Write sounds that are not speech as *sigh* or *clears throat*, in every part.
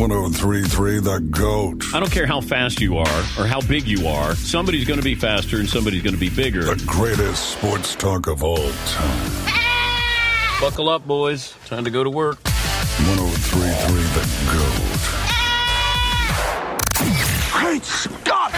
1033 The GOAT. I don't care how fast you are or how big you are, somebody's going to be faster and somebody's going to be bigger. The greatest sports talk of all time. Buckle up, boys. Time to go to work. 1033 The GOAT. Great Scott!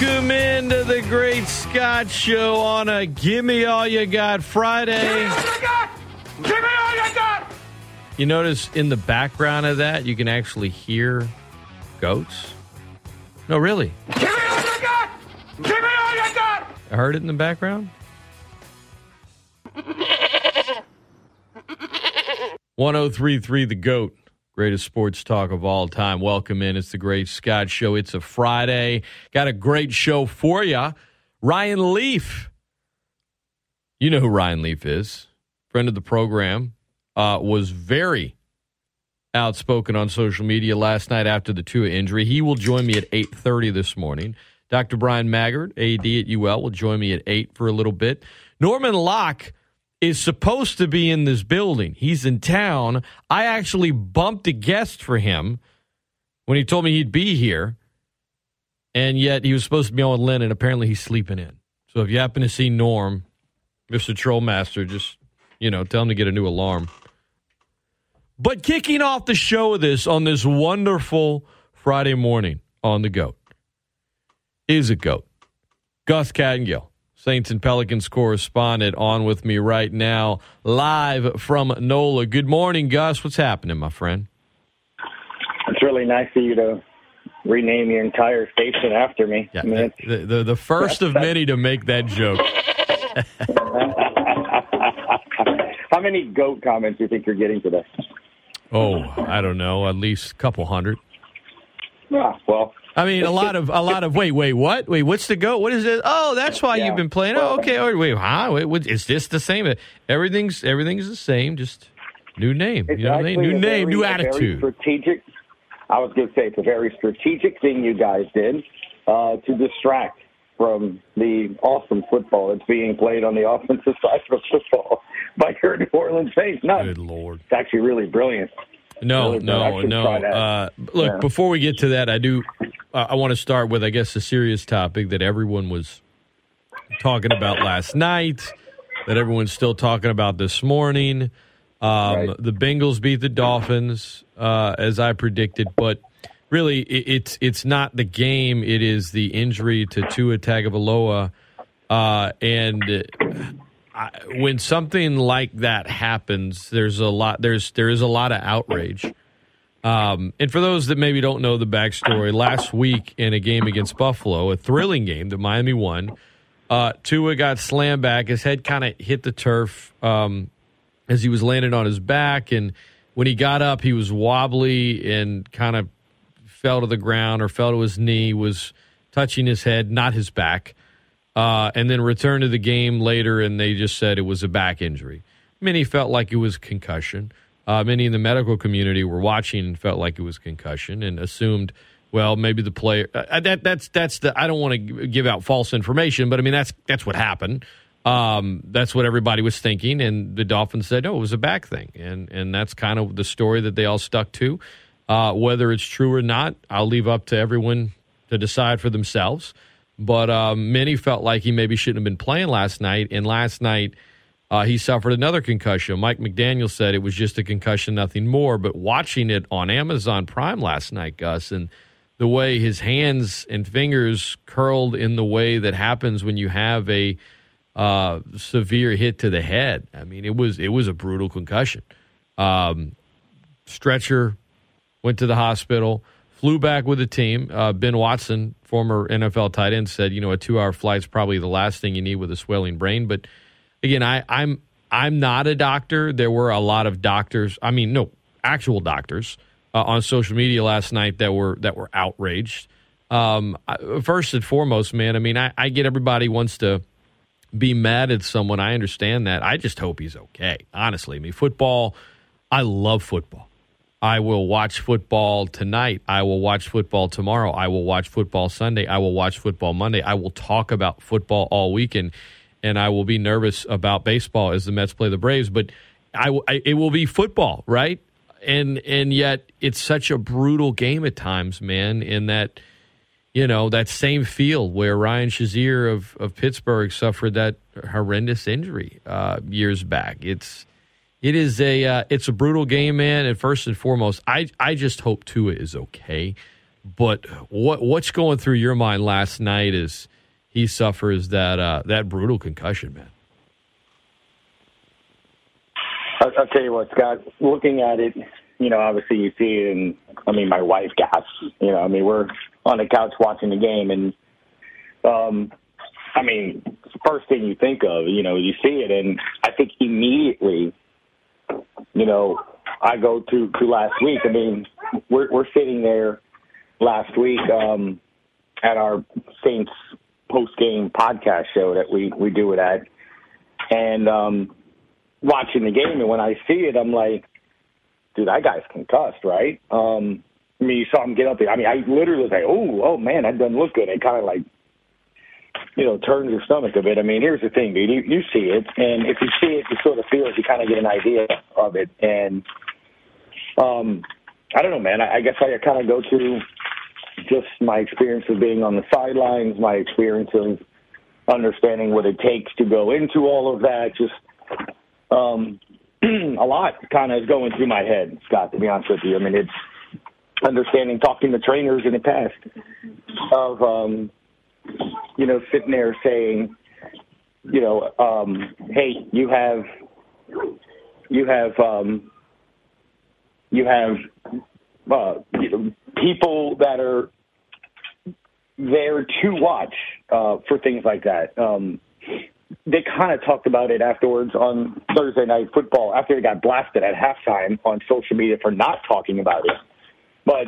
Welcome into the Great Scott Show on a Gimme All You Got Friday. Give me all you got! Give me all you got! You notice in the background of that, you can actually hear goats? No, really. Give me all you got! Give me all you got! I heard it in the background. *laughs* 1033 The GOAT, greatest sports talk of all time. Welcome in. It's the Great Scott Show. It's a Friday. Got a great show for you. Ryan Leaf. You know who Ryan Leaf is. Friend of the program. Uh, was very outspoken on social media last night after the Tua injury. He will join me at 8.30 this morning. Dr. Bryan Maggard, AD at UL, will join me at 8 for a little bit. Norman Locke is supposed to be in this building. He's in town. I actually bumped a guest for him when he told me he'd be here. And yet he was supposed to be on with Lynn, and apparently he's sleeping in. So if you happen to see Norm, Mr. Trollmaster, just, you know, tell him to get a new alarm. But kicking off the show of this on this wonderful Friday morning on the GOAT is a GOAT. Gus Kattengell, Saints and Pelicans correspondent, on with me right now, live from NOLA. Good morning, Gus. What's happening, my friend? It's really nice of you to rename your entire station after me. I mean, the, the, the first of *laughs* many to make that joke. *laughs* how many goat comments do you think you're getting today? Oh, I don't know, at least a couple hundred. Yeah, well, I mean, a lot of a lot of wait, wait, what? Wait, what's the goat? What is it? Oh, that's why Yeah. you've been playing. Oh, okay. Oh, wait, huh? Wait, what, is this the same? Everything's everything's the same, just new name. it's You know what I mean? New name, very- new attitude. strategic. I was going to say it's a very strategic thing you guys did uh, to distract from the awesome football that's being played on the offensive *laughs* side of the football by your New Orleans Saints. No, Good lord. it's actually really brilliant. No, Really no, no. Uh, look, Yeah. before we get to that, I do. Uh, I want to start with, I guess, a serious topic that everyone was talking about last night, that everyone's still talking about this morning. Um, Right. The Bengals beat the Dolphins, uh, as I predicted, but really, it, it's it's not the game; it is the injury to Tua Tagovailoa, uh, and. I, when something like that happens, there's a lot. There's there is a lot of outrage. Um, and for those that maybe don't know the backstory, last week in a game against Buffalo, a thrilling game that Miami won, uh, Tua got slammed back. His head kind of hit the turf um, as he was landing on his back, and when he got up, he was wobbly and kind of fell to the ground or fell to his knee. Was touching his head, not his back uh, and then returned to the game later, and they just said it was a back injury. Many felt like it was concussion. Uh, many in the medical community were watching and felt like it was concussion and assumed, well, maybe the player. Uh, that that's that's the. I don't want to give out false information, but I mean that's that's what happened. Um, that's what everybody was thinking, and the Dolphins said, no, it was a back thing, and and that's kind of the story that they all stuck to. Uh, whether it's true or not, I'll leave up to everyone to decide for themselves but um, many felt like he maybe shouldn't have been playing last night. And last night, uh, he suffered another concussion. Mike McDaniel said it was just a concussion, nothing more. But watching it on Amazon Prime last night, Gus, and the way his hands and fingers curled in the way that happens when you have a uh, severe hit to the head. I mean, it was it was a brutal concussion. Um, stretcher, went to the hospital, flew back with the team. Uh, ben Watson, former NFL tight end, said, you know, a two-hour flight's probably the last thing you need with a swelling brain. But again, I, I'm I'm not a doctor. There were a lot of doctors. I mean, no, actual doctors uh, on social media last night that were that were outraged. Um, first and foremost, man, I mean, I, I get everybody wants to be mad at someone. I understand that. I just hope he's okay. Honestly, I mean, football. I love football. I will watch football tonight. I will watch football tomorrow. I will watch football Sunday. I will watch football Monday. I will talk about football all weekend, and I will be nervous about baseball as the Mets play the Braves. But I, I- it will be football, right? And and yet it's such a brutal game at times, man. In that you know, that same field where Ryan Shazier of, of Pittsburgh suffered that horrendous injury uh, years back. It's it is a uh, it's a brutal game, man. And first and foremost, I I just hope Tua is okay. But what what's going through your mind last night is he suffers that uh, that brutal concussion, man. I'll, I'll tell you what, Scott. Looking at it, you know, obviously you see it, and I mean, my wife gasps. You know, I mean, we're on the couch watching the game, and um, I mean, first thing you think of, you know, you see it, and I think immediately, you know, I go to to last week. I mean, we're we're sitting there last week um, at our Saints post game podcast show that we we do it at, and um, watching the game, and when I see it, I'm like, dude, that guy's concussed, right? Um, I mean, you saw him get up there. I mean, I literally was like, oh, oh man, that doesn't look good. It kind of like, you know, turns your stomach a bit. I mean, here's the thing, dude. You, you see it, and if you see it, you sort of feel it. You kind of get an idea of it, and um, I don't know, man. I, I guess I kind of go to just my experience of being on the sidelines, my experience of understanding what it takes to go into all of that. Just um, *clears throat* a lot kind of is going through my head, Scott. To be honest with you, I mean, it's understanding, talking to trainers in the past of, um, you know, sitting there saying, you know, um, hey, you have, you have, um, you have uh, you know, people that are there to watch uh, for things like that. Um, they kind of talked about it afterwards on Thursday Night Football after they got blasted at halftime on social media for not talking about it. But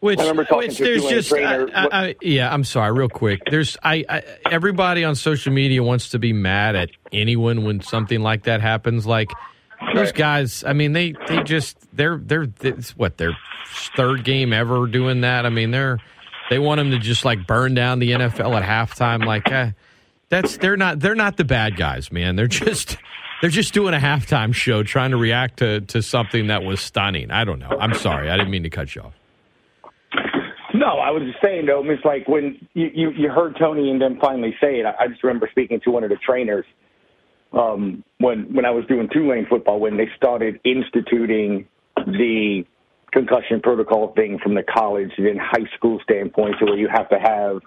Which, I remember which there's just. I, I, I, yeah, I'm sorry, real quick. There's, I, I, everybody on social media wants to be mad at anyone when something like that happens. Like those guys, I mean, they, they just, they're, they're, it's what their third game ever doing that. I mean, they're, they want them to just like burn down the NFL at halftime. Like, eh, that's they're not, they're not the bad guys, man. They're just. They're just doing a halftime show, trying to react to, to something that was stunning. I don't know. I'm sorry. I didn't mean to cut you off. I was just saying though, it's like when you, you, you heard Tony and them finally say it. I, I just remember speaking to one of the trainers um, when when I was doing Tulane football when they started instituting the concussion protocol thing from the college and high school standpoint, to where you have to have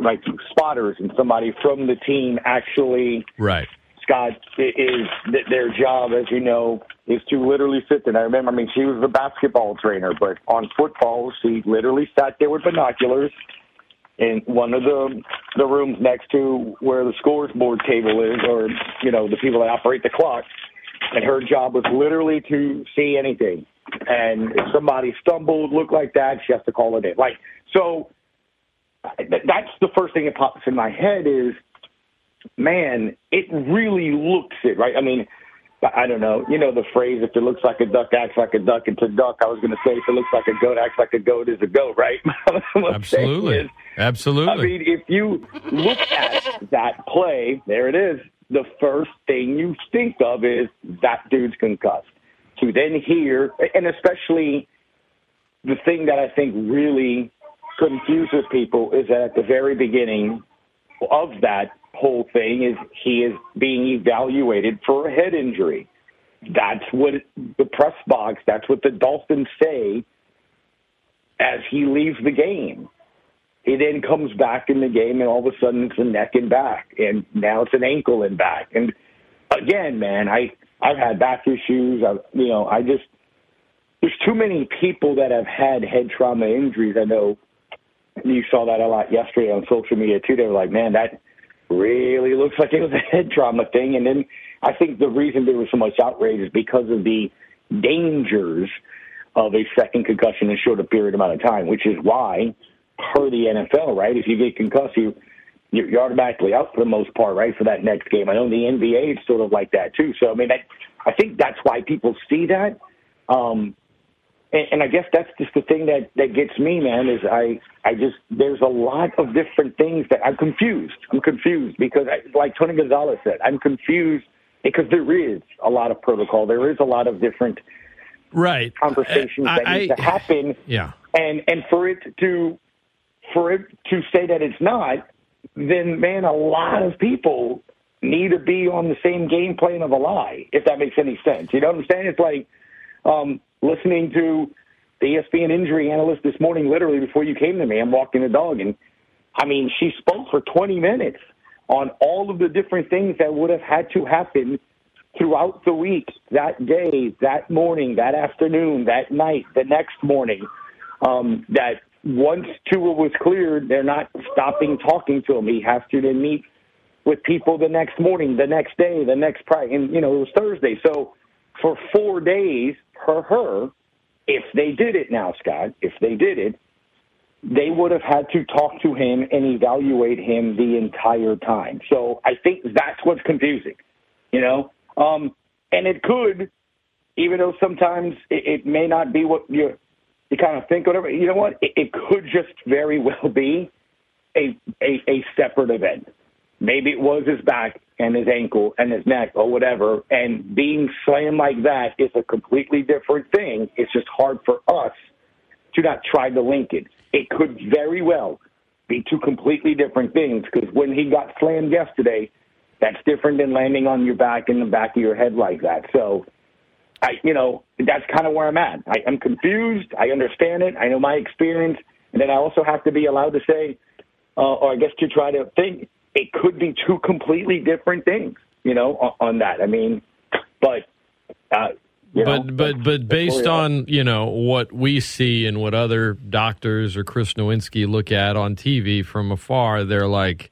like spotters and somebody from the team actually Right. Scott is th- their job, as you know, is to literally sit there. I remember, I mean, she was the basketball trainer, but on football, she literally sat there with binoculars in one of the the rooms next to where the scores board table is, or you know, the people that operate the clock. And her job was literally to see anything. And if somebody stumbled, looked like that, she has to call it in. Like so, that's the first thing that pops in my head is man, it really looks it, right? I mean, I don't know. You know the phrase, if it looks like a duck, acts like a duck, it's a duck. I was going to say, if it looks like a goat, acts like a goat, is a goat, right? *laughs* What I'm saying Absolutely. is, Absolutely. I mean, if you look at that play, there it is. The first thing you think of is that dude's concussed. To then hear, and especially the thing that I think really confuses people is that at the very beginning of that whole thing is he is being evaluated for a head injury. That's what the press box, that's what the Dolphins say as he leaves the game. He then comes back in the game, and all of a sudden it's a neck and back, and now it's an ankle and back. And again, man, I I've had back issues. I, you know, I just there's too many people that have had head trauma injuries. I know you saw that a lot yesterday on social media too. They were like, man, that really looks like it was a head trauma thing. And then I think the reason there was so much outrage is because of the dangers of a second concussion in a shorter period amount of time, which is why, per the NFL, right, if you get concussed, you you're automatically out for the most part, right, for that next game. I know the NBA is sort of like that too. So I mean, I, I think that's why people see that. Um, and, and I guess that's just the thing that that gets me, man. Is I I just there's a lot of different things that I'm confused. I'm confused because, I, like Tony Gonzalez said, I'm confused because there is a lot of protocol. There is a lot of different right conversations I, that I, need to happen. Yeah, and and for it to for it to say that it's not, then man, a lot of people need to be on the same game plane of a lie. If that makes any sense, you know what I'm saying? It's like um, listening to the ESPN injury analyst this morning, literally before you came to me. I'm walking the dog, and I mean, she spoke for 20 minutes on all of the different things that would have had to happen throughout the week, that day, that morning, that afternoon, that night, the next morning. Um, that once Tua was cleared, they're not stopping talking to him. He has to then meet with people the next morning, the next day, the next Friday, and you know it was Thursday. So for four days, per her, if they did it now, Scott, if they did it, they would have had to talk to him and evaluate him the entire time. So I think that's what's confusing, you know. Um, and it could, even though sometimes it, it may not be what you you kind of think, whatever. You know what? It, it could just very well be a, a a separate event. Maybe it was his back and his ankle and his neck or whatever. And being slammed like that is a completely different thing. It's just hard for us to not try to link it. It could very well be two completely different things because when he got slammed yesterday, that's different than landing on your back in the back of your head like that. So, I, you know, that's kind of where I'm at. I, I'm confused. I understand it. I know my experience, and then I also have to be allowed to say, uh, or I guess to try to think, it could be two completely different things. You know, on, on that. I mean, but. Uh, you know, but but but based on you know what we see and what other doctors or Chris Nowinski look at on TV from afar, they're like,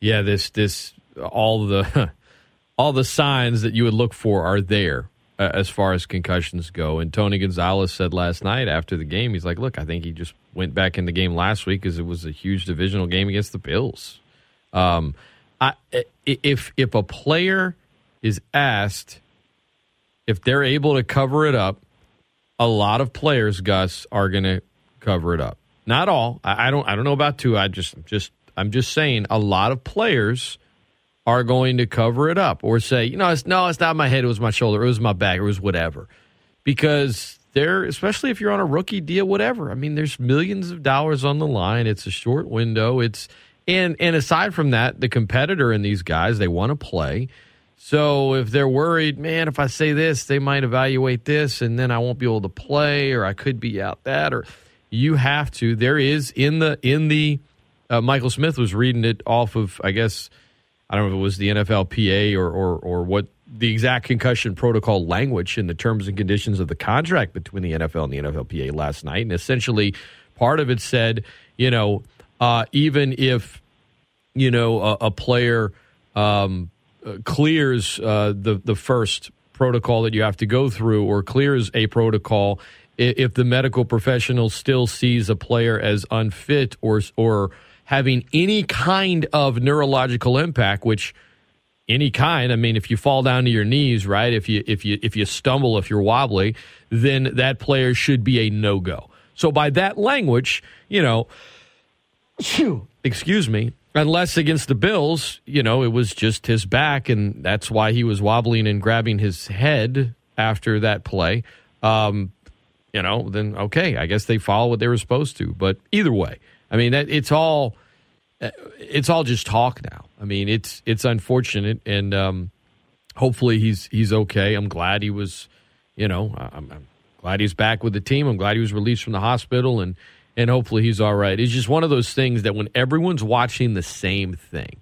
yeah, this this all the *laughs* all the signs that you would look for are there uh, as far as concussions go. And Tony Gonzalez said last night after the game, he's like, look, I think he just went back in the game last week because it was a huge divisional game against the Bills. Um, I, if if a player is asked if they're able to cover it up, a lot of players, Gus, are going to cover it up. Not all. I, I don't. I don't know about two. I just just I'm just saying a lot of players are going to cover it up or say, you know, it's no, it's not my head. It was my shoulder. It was my back. It was whatever. Because they're especially if you're on a rookie deal, whatever. I mean, there's millions of dollars on the line. It's a short window. It's and and aside from that, the competitor in these guys, they want to play. So if they're worried, man, if I say this, they might evaluate this, and then I won't be able to play, or I could be out that, or you have to. There is in the in the uh, Michael Smith was reading it off of, I guess, I don't know if it was the NFLPA or or or what the exact concussion protocol language in the terms and conditions of the contract between the NFL and the NFLPA last night, and essentially part of it said, you know, uh, even if you know a, a player. Um, clears uh, the the first protocol that you have to go through, or clears a protocol, if the medical professional still sees a player as unfit or or having any kind of neurological impact, which any kind, I mean, if you fall down to your knees, right? If you if you if you stumble, if you're wobbly, then that player should be a no go. So by that language, you know, excuse me, unless against the Bills, you know, it was just his back, and that's why he was wobbling and grabbing his head after that play. Um, you know, then okay, I guess they follow what they were supposed to. But either way, I mean, it's all it's all just talk now. I mean, it's it's unfortunate, and um, hopefully he's he's okay. I'm glad he was, you know, I'm, I'm glad he's back with the team. I'm glad he was released from the hospital and and hopefully he's all right. It's just one of those things that when everyone's watching the same thing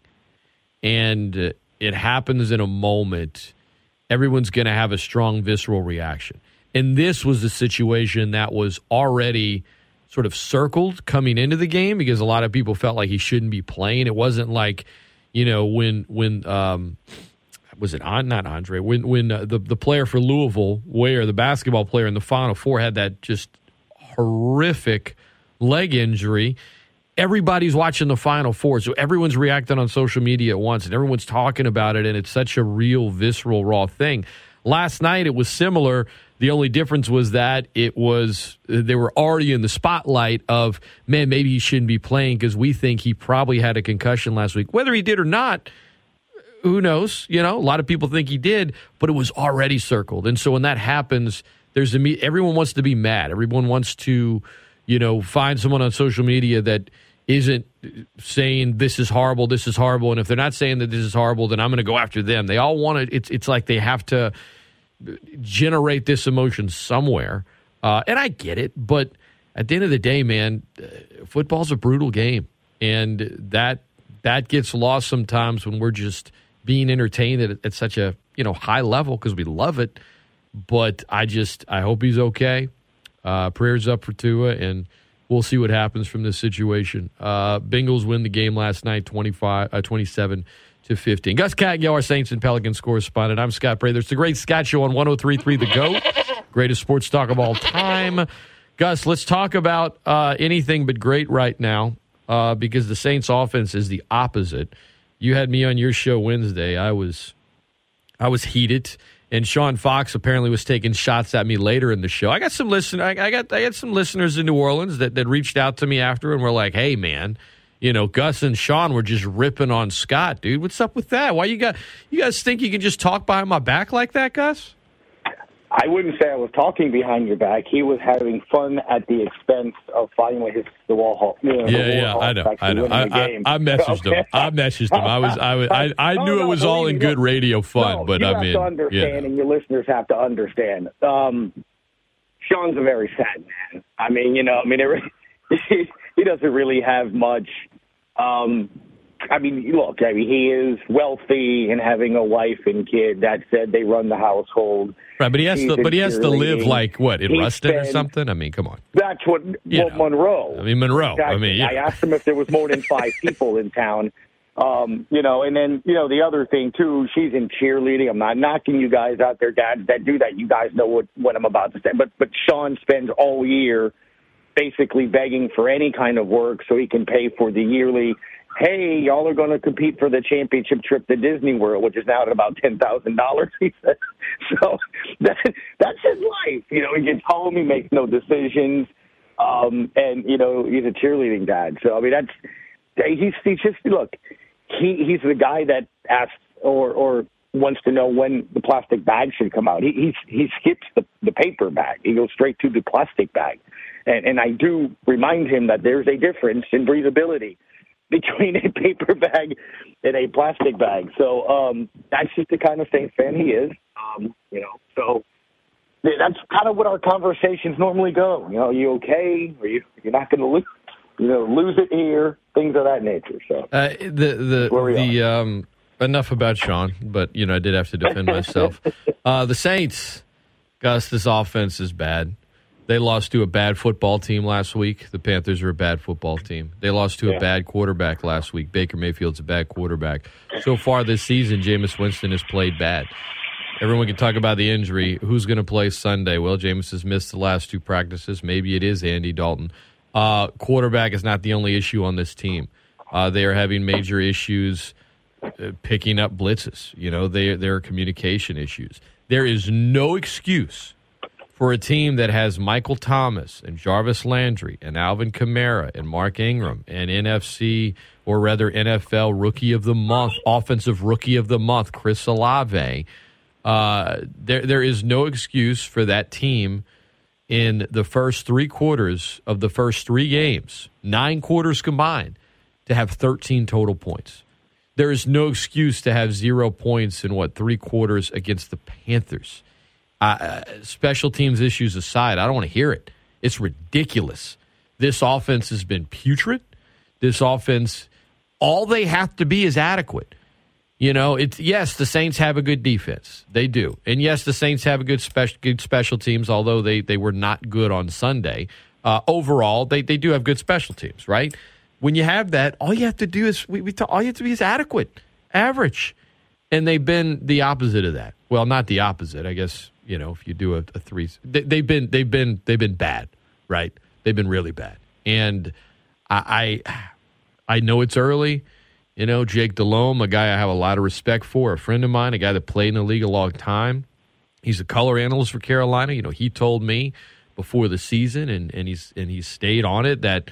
and it happens in a moment, everyone's going to have a strong visceral reaction. And this was a situation that was already sort of circled coming into the game because a lot of people felt like he shouldn't be playing. It wasn't like, you know, when when um, was it on not Andre when when uh, the the player for Louisville, where the basketball player in the Final Four had that just horrific leg injury. Everybody's watching the Final Four, so everyone's reacting on social media at once, and everyone's talking about it, and it's such a real, visceral, raw thing. Last night it was similar. The only difference was that it was they were already in the spotlight of man, maybe he shouldn't be playing because we think he probably had a concussion last week. Whether he did or not, who knows? You know, a lot of people think he did, but it was already circled. And so when that happens, there's a everyone wants to be mad. Everyone wants to, you know, find someone on social media that isn't saying this is horrible, this is horrible, and if they're not saying that this is horrible, then I'm going to go after them. They all want to. It's it's like they have to generate this emotion somewhere, uh, and I get it, but at the end of the day, man, uh, football's a brutal game, and that that gets lost sometimes when we're just being entertained at, at such a you know high level because we love it. But I just I hope he's okay. Uh, prayers up for Tua, and we'll see what happens from this situation. Uh, Bengals win the game last night, 25, uh, 27 to 15. Gus Kattengell, our Saints and Pelicans correspondent. I'm Scott Prather. It's the Great Scott Show on 1033 The GOAT, greatest sports talk of all time. Gus, let's talk about uh, anything but great right now uh, because the Saints offense is the opposite. You had me on your show Wednesday. I was I was heated, and Sean Fox apparently was taking shots at me later in the show. I got some listen. I, I got I got some listeners in New Orleans that that reached out to me after and were like, "Hey, man." You know, Gus and Sean were just ripping on Scott, dude. What's up with that? Why you got you guys think you can just talk behind my back like that, Gus? I wouldn't say I was talking behind your back. He was having fun at the expense of finally his the wall hall. You know, yeah, yeah, I know, I know. I, I, I, messaged him. I messaged him. I was, I was, I, I *laughs* knew no, it was all in good radio fun, no, but you I have mean, to understand, yeah. and your listeners have to understand. Um, Sean's a very sad man. I mean, you know, I mean, it, he, *laughs* he doesn't really have much. Um, I mean, look, I mean, he is wealthy and having a wife and kid. That said, they run the household. Right, but he has to. But he has to live like what in He Ruston or something. I mean, come on. That's what well. Monroe. I mean, Monroe. I mean, yeah. I asked him if there was more than five *laughs* people in town. Um, you know, and then you know the other thing too. She's in cheerleading. I'm not knocking you guys out there, dads that do that. You guys know what what I'm about to say. But but Sean spends all year basically begging for any kind of work so he can pay for the yearly. Hey, y'all are going to compete for the championship trip to Disney World, which is now at about ten thousand dollars. *laughs* He says. So that, that's his life. You know, he gets home, he makes no decisions, um, and you know he's a cheerleading dad. So I mean, that's he's he's just look. He he's the guy that asks or or wants to know when the plastic bag should come out. He he, he skips the the paper bag. He goes straight to the plastic bag, and and I do remind him that there's a difference in breathability *laughs* between a paper bag and a plastic bag. So um, that's just the kind of Saints fan he is. Um, you know, so that's kind of what our conversations normally go. You know, are you okay? Are you you're not going to lose? You know, lose it here, things of that nature. So Uh, the the the um enough about Sean, but you know I did have to defend myself. *laughs* uh, the Saints, Gus, this offense is bad. They lost to a bad football team last week. The Panthers are a bad football team. They lost to a bad quarterback last week. Baker Mayfield's a bad quarterback. So far this season, Jameis Winston has played bad. Everyone can talk about the injury. Who's going to play Sunday? Well, Jameis has missed the last two practices. Maybe it is Andy Dalton. Uh, quarterback is not the only issue on this team. Uh, they are having major issues uh, picking up blitzes. You know, they, there are communication issues. There is no excuse for a team that has Michael Thomas and Jarvis Landry and Alvin Kamara and Mark Ingram and NFC or rather NFL Rookie of the Month, Offensive Rookie of the Month, Chris Olave. Uh, there, there is no excuse for that team in the first three quarters of the first three games, nine quarters combined, to have 13 total points. There is no excuse to have zero points in what three quarters against the Panthers. Uh, special teams issues aside, I don't want to hear it. It's ridiculous. This offense has been putrid. This offense, all they have to be is adequate. You know, it's yes, the Saints have a good defense. They do. And yes, the Saints have a good special good special teams, although they, they were not good on Sunday. Uh, overall, they, they do have good special teams, right? When you have that, all you have to do is we, we talk, all you have to be is adequate, average. and they've been the opposite of that. Well, not the opposite, I guess. You know, if you do a, a three, they, they've been they've been they've been bad, right? They've been really bad, and I I, I know it's early. You know, Jake Delhomme, a guy I have a lot of respect for, a friend of mine, a guy that played in the league a long time. He's a color analyst for Carolina. You know, he told me before the season, and, and he's and he's stayed on it that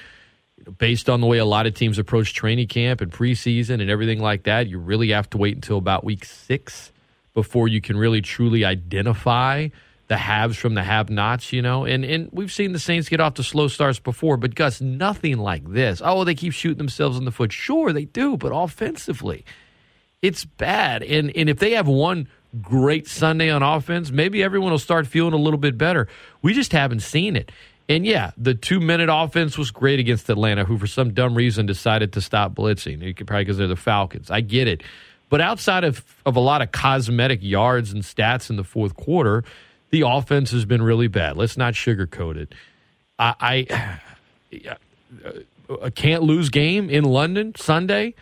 based on the way a lot of teams approach training camp and preseason and everything like that, you really have to wait until about week six before you can really truly identify the haves from the have-nots, you know. And and we've seen the Saints get off to slow starts before, but Gus, nothing like this. Oh, they keep shooting themselves in the foot. Sure, they do, but offensively, it's bad. And and if they have one great Sunday on offense, maybe everyone will start feeling a little bit better. We just haven't seen it. And yeah, the two minute offense was great against Atlanta, who for some dumb reason decided to stop blitzing. Probably because they're the Falcons. I get it. But outside of, of a lot of cosmetic yards and stats in the fourth quarter, the offense has been really bad. Let's not sugarcoat it. I, I, *sighs* I can't lose game in London Sunday.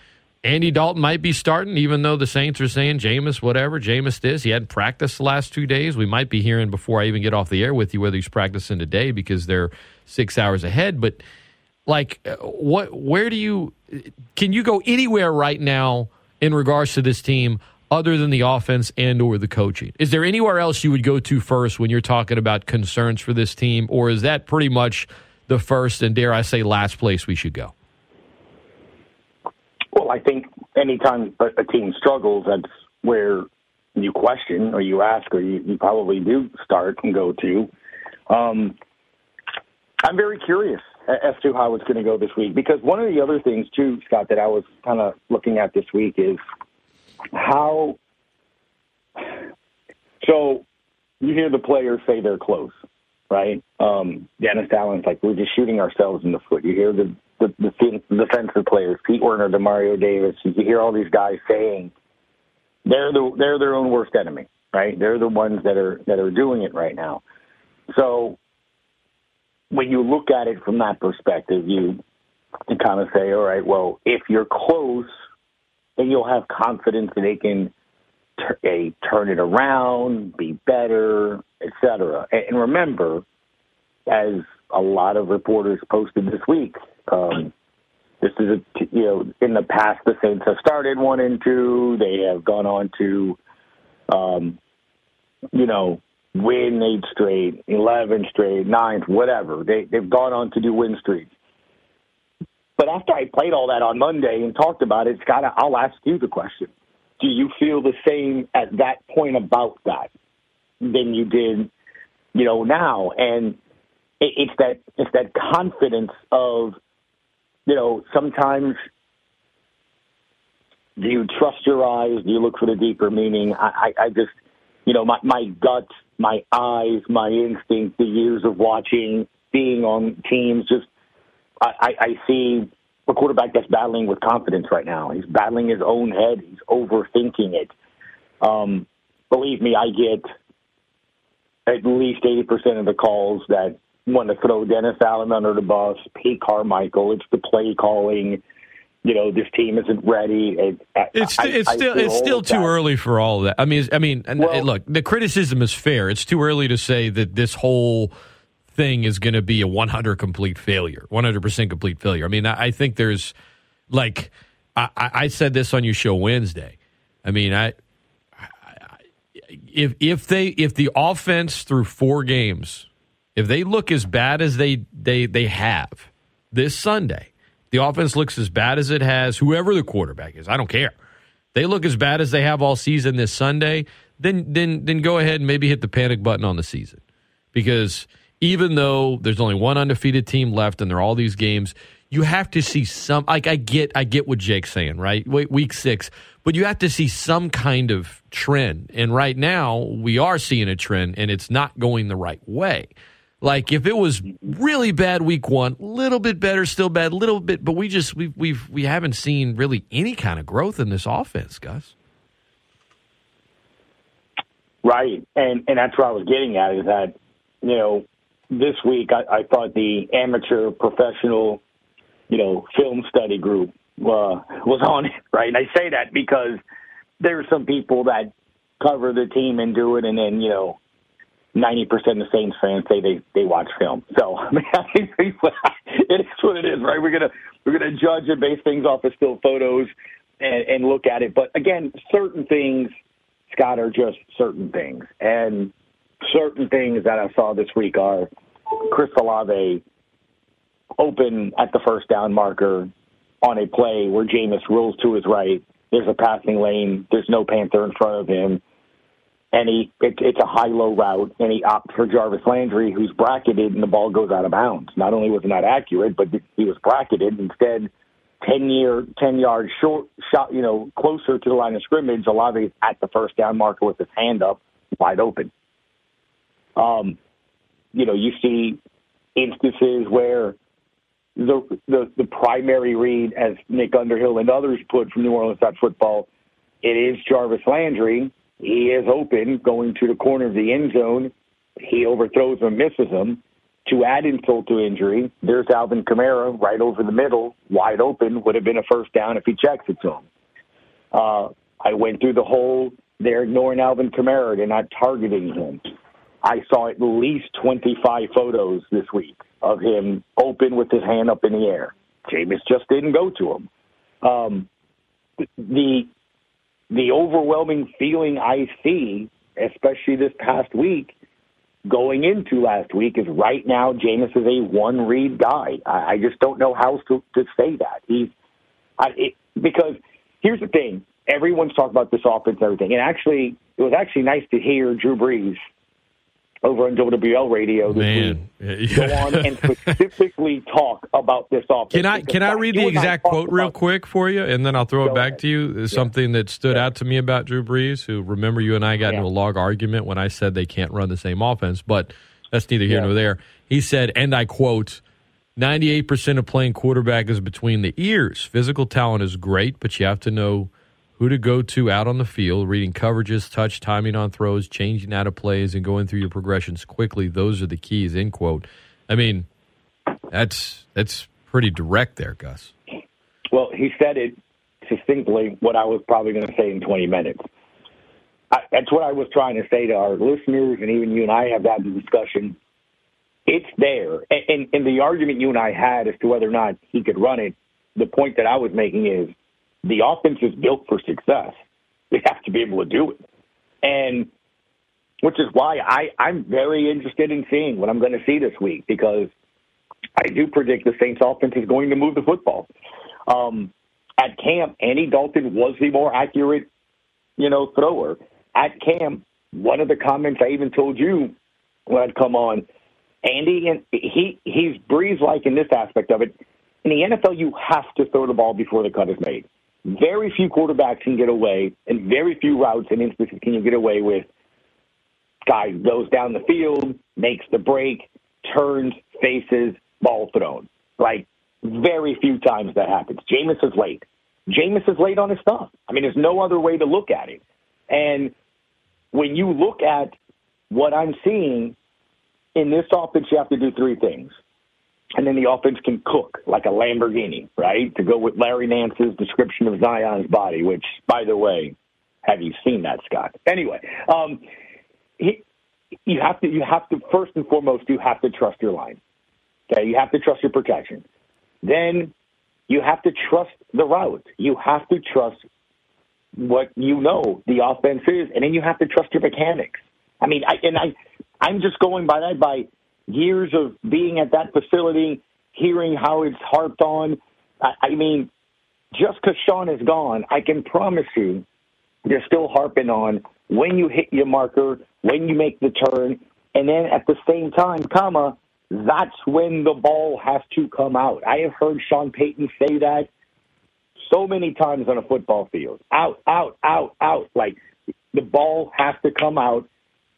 Andy Dalton might be starting, even though the Saints are saying Jameis, whatever. Jameis this. He hadn't practiced the last two days. We might be hearing before I even get off the air with you whether he's practicing today because they're six hours ahead. But like, uh, what? Where do you? Can you go anywhere right now in regards to this team other than the offense and or the coaching? Is there anywhere else you would go to first when you're talking about concerns for this team, or is that pretty much the first and dare I say last place we should go? Well, I think anytime a, team struggles, that's where you question or you ask or you, you probably do start and go to. Um, I'm very curious as to how it's going to go this week because one of the other things too, Scott, that I was kind of looking at this week is how. So you hear the players say they're close, right? Um, Dennis Allen's like we're just shooting ourselves in the foot. You hear the the, the defensive players, Pete Werner, Demario Davis. You hear all these guys saying they're the they're their own worst enemy, right? They're the ones that are that are doing it right now. So when you look at it from that perspective, you you kind of say, all right, well, if you're close, then you'll have confidence that they can a, turn it around, be better, etc. And, and remember, as a lot of reporters posted this week, um, this is a you know in the past the Saints have started one and two. They have gone on to, um, you know, win eight straight, eleven straight, ninth, whatever. They they've gone on to do win streaks. But after I played all that on Monday and talked about it, Scott, I'll ask you the question: Do you feel the same at that point about that than you did, you know, now? And it, it's that it's that confidence of you know, sometimes do you trust your eyes? Do you look for the deeper meaning? I, I, I just, you know, my, my gut, my eyes, my instinct, the years of watching, being on teams, just, I, I, see a quarterback that's battling with confidence right now. He's battling his own head. He's overthinking it. Um, believe me, I get at least 80% of the calls that want to throw Dennis Allen under the bus, Pete Carmichael. It's the play calling. You know, this team isn't ready. It, it's I, it's I still it's still too that. early for all of that. I mean, I mean, well, look, the criticism is fair. It's too early to say that this whole thing is going to be a 100 complete failure, 100% complete failure. I mean, I, I think there's like I, I, said this on your show Wednesday. I mean, I if if they if the offense through four games if they look as bad as they they they have this Sunday, the offense looks as bad as it has, whoever the quarterback is, I don't care. They look as bad as they have all season this Sunday, then then then go ahead and maybe hit the panic button on the season. Because even though there's only one undefeated team left and there are all these games, you have to see some like I get I get what Jake's saying, right? Wait, Week 6, but you have to see some kind of trend. And right now, we are seeing a trend and it's not going the right way. Like if it was really bad week one, little bit better, still bad, little bit, but we just we we've we haven't seen really any kind of growth in this offense, Gus. Right, and and that's what I was getting at is that you know this week I, I thought the amateur professional you know film study group uh, was on it, right? And I say that because there's some people that cover the team and do it, and then you know, ninety percent of the Saints fans say they they watch film. So *laughs* I mean, it is what it is, right? We're gonna we're gonna judge and base things off of still photos and, and look at it. But again, certain things, Scott, are just certain things, and certain things that I saw this week are Chris Olave open at the first down marker on a play where Jameis rolls to his right. There's a passing lane. There's no Panther in front of him. And he, it, it's a high-low route, and he opts for Jarvis Landry, who's bracketed, and the ball goes out of bounds. Not only was it not accurate, but he was bracketed. Instead, ten year, ten yards short, shot, you know, closer to the line of scrimmage. Olave at the first down marker with his hand up, wide open. Um, you know, you see instances where the, the the primary read, as Nick Underhill and others put from New Orleans football, it is Jarvis Landry. He is open, going to the corner of the end zone. He overthrows him, misses him. To add insult to injury, there's Alvin Kamara right over the middle, wide open. Would have been a first down if he checks it to him. Uh, I went through the whole. They're ignoring Alvin Kamara. They're not targeting him. I saw at least 25 photos this week of him open with his hand up in the air. Jameis just didn't go to him. Um, the the overwhelming feeling I see, especially this past week, going into last week, is right now Jameis is a one read guy. I, I just don't know how to, to say that. He's I, it, because here's the thing: everyone's talking about this offense and everything, and actually, it was actually nice to hear Drew Brees over on WWL radio this Man. week go on and specifically talk about this offense. Can I can I read the exact quote real quick for you, and then I'll throw it back ahead. to you? There's Something that stood out to me about Drew Brees, who remember you and I got into a log argument when I said they can't run the same offense, but that's neither here Yeah. nor there. He said, and I quote. 98% of playing quarterback is between the ears. Physical talent is great, but you have to know who to go to out on the field, reading coverages, touch, timing on throws, changing out of plays, and going through your progressions quickly. Those are the keys, end quote. I mean, that's that's pretty direct there, Gus. Well, he said it succinctly what I was probably going to say in 20 minutes. I, that's what I was trying to say to our listeners, and even you and I have had the discussion. It's there. And, and, and the argument you and I had as to whether or not he could run it, the point that I was making is the offense is built for success. They have to be able to do it. And which is why I, I'm very interested in seeing what I'm going to see this week because I do predict the Saints offense is going to move the football. Um, at camp, Andy Dalton was the more accurate, you know, thrower. At camp, one of the comments I even told you when I'd come on, Andy, and he he's Brees like in this aspect of it. In the NFL, you have to throw the ball before the cut is made. Very few quarterbacks can get away, and very few routes and instances can you get away with. Guy goes down the field, makes the break, turns, faces, ball thrown. Like very few times that happens. Jameis is late. Jameis is late on his stuff. I mean, there's no other way to look at it. And when you look at what I'm seeing in this offense, you have to do three things. And then the offense can cook like a Lamborghini, right? To go with Larry Nance's description of Zion's body, which, by the way, have you seen that, Scott? Anyway, um, he, you have to, you have to, first and foremost, you have to trust your line. Okay, you have to trust your protection. Then you have to trust the route. You have to trust what you know the offense is, and then you have to trust your mechanics. I mean, I, and I, I'm just going by that by years of being at that facility, hearing how it's harped on. I, I mean, just because Sean is gone, I can promise you, they're still harping on when you hit your marker, when you make the turn, and then at the same time, comma, that's when the ball has to come out. I have heard Sean Payton say that so many times on a football field. Out, out, out, out. Like the ball has to come out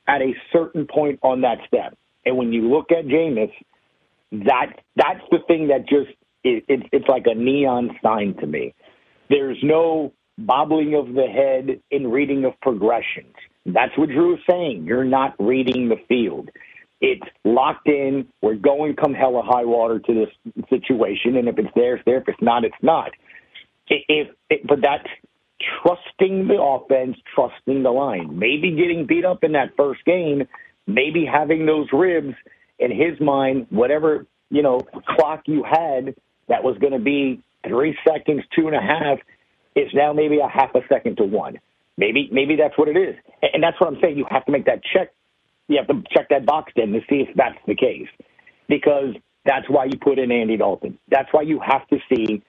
at a certain point on that step. And when you look at Jameis, that that's the thing that just it, it, it's like a neon sign to me. There's no bobbling of the head in reading of progressions. That's what Drew is saying. You're not reading the field. It's locked in. We're going come hella high water to this situation, and if it's there, it's there. If it's not, it's not. If, if but that's trusting the offense, trusting the line. Maybe getting beat up in that first game, maybe having those ribs in his mind, whatever, you know, clock you had that was going to be three seconds, two and a half, is now maybe a half a second to one. Maybe maybe that's what it is. And that's what I'm saying. You have to make that check. You have to check that box then to see if that's the case. Because that's why you put in Andy Dalton. That's why you have to see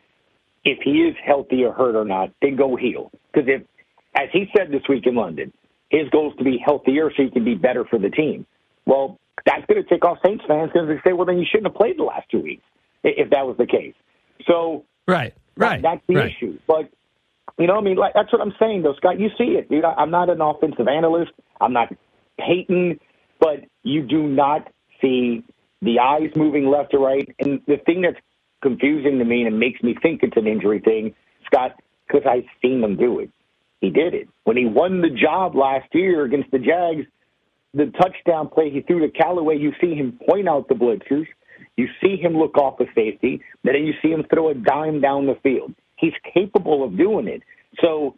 if he is healthy or hurt or not, then go heal. Because if, as he said this week in London, his goal is to be healthier so he can be better for the team. Well, that's going to tick off Saints fans because they say, well, then you shouldn't have played the last two weeks if that was the case. So, right, right, that, that's the right. issue. But you know, I mean, like that's what I'm saying, though, Scott. You see it, dude. I, I'm not an offensive analyst. I'm not hating, but you do not see the eyes moving left to right. And the thing that's confusing to me and makes me think it's an injury thing, Scott, because I've seen them do it. He did it when he won the job last year against the Jags. The touchdown play he threw to Callaway, you see him point out the blitzers. You see him look off the safety. Then you see him throw a dime down the field. He's capable of doing it. So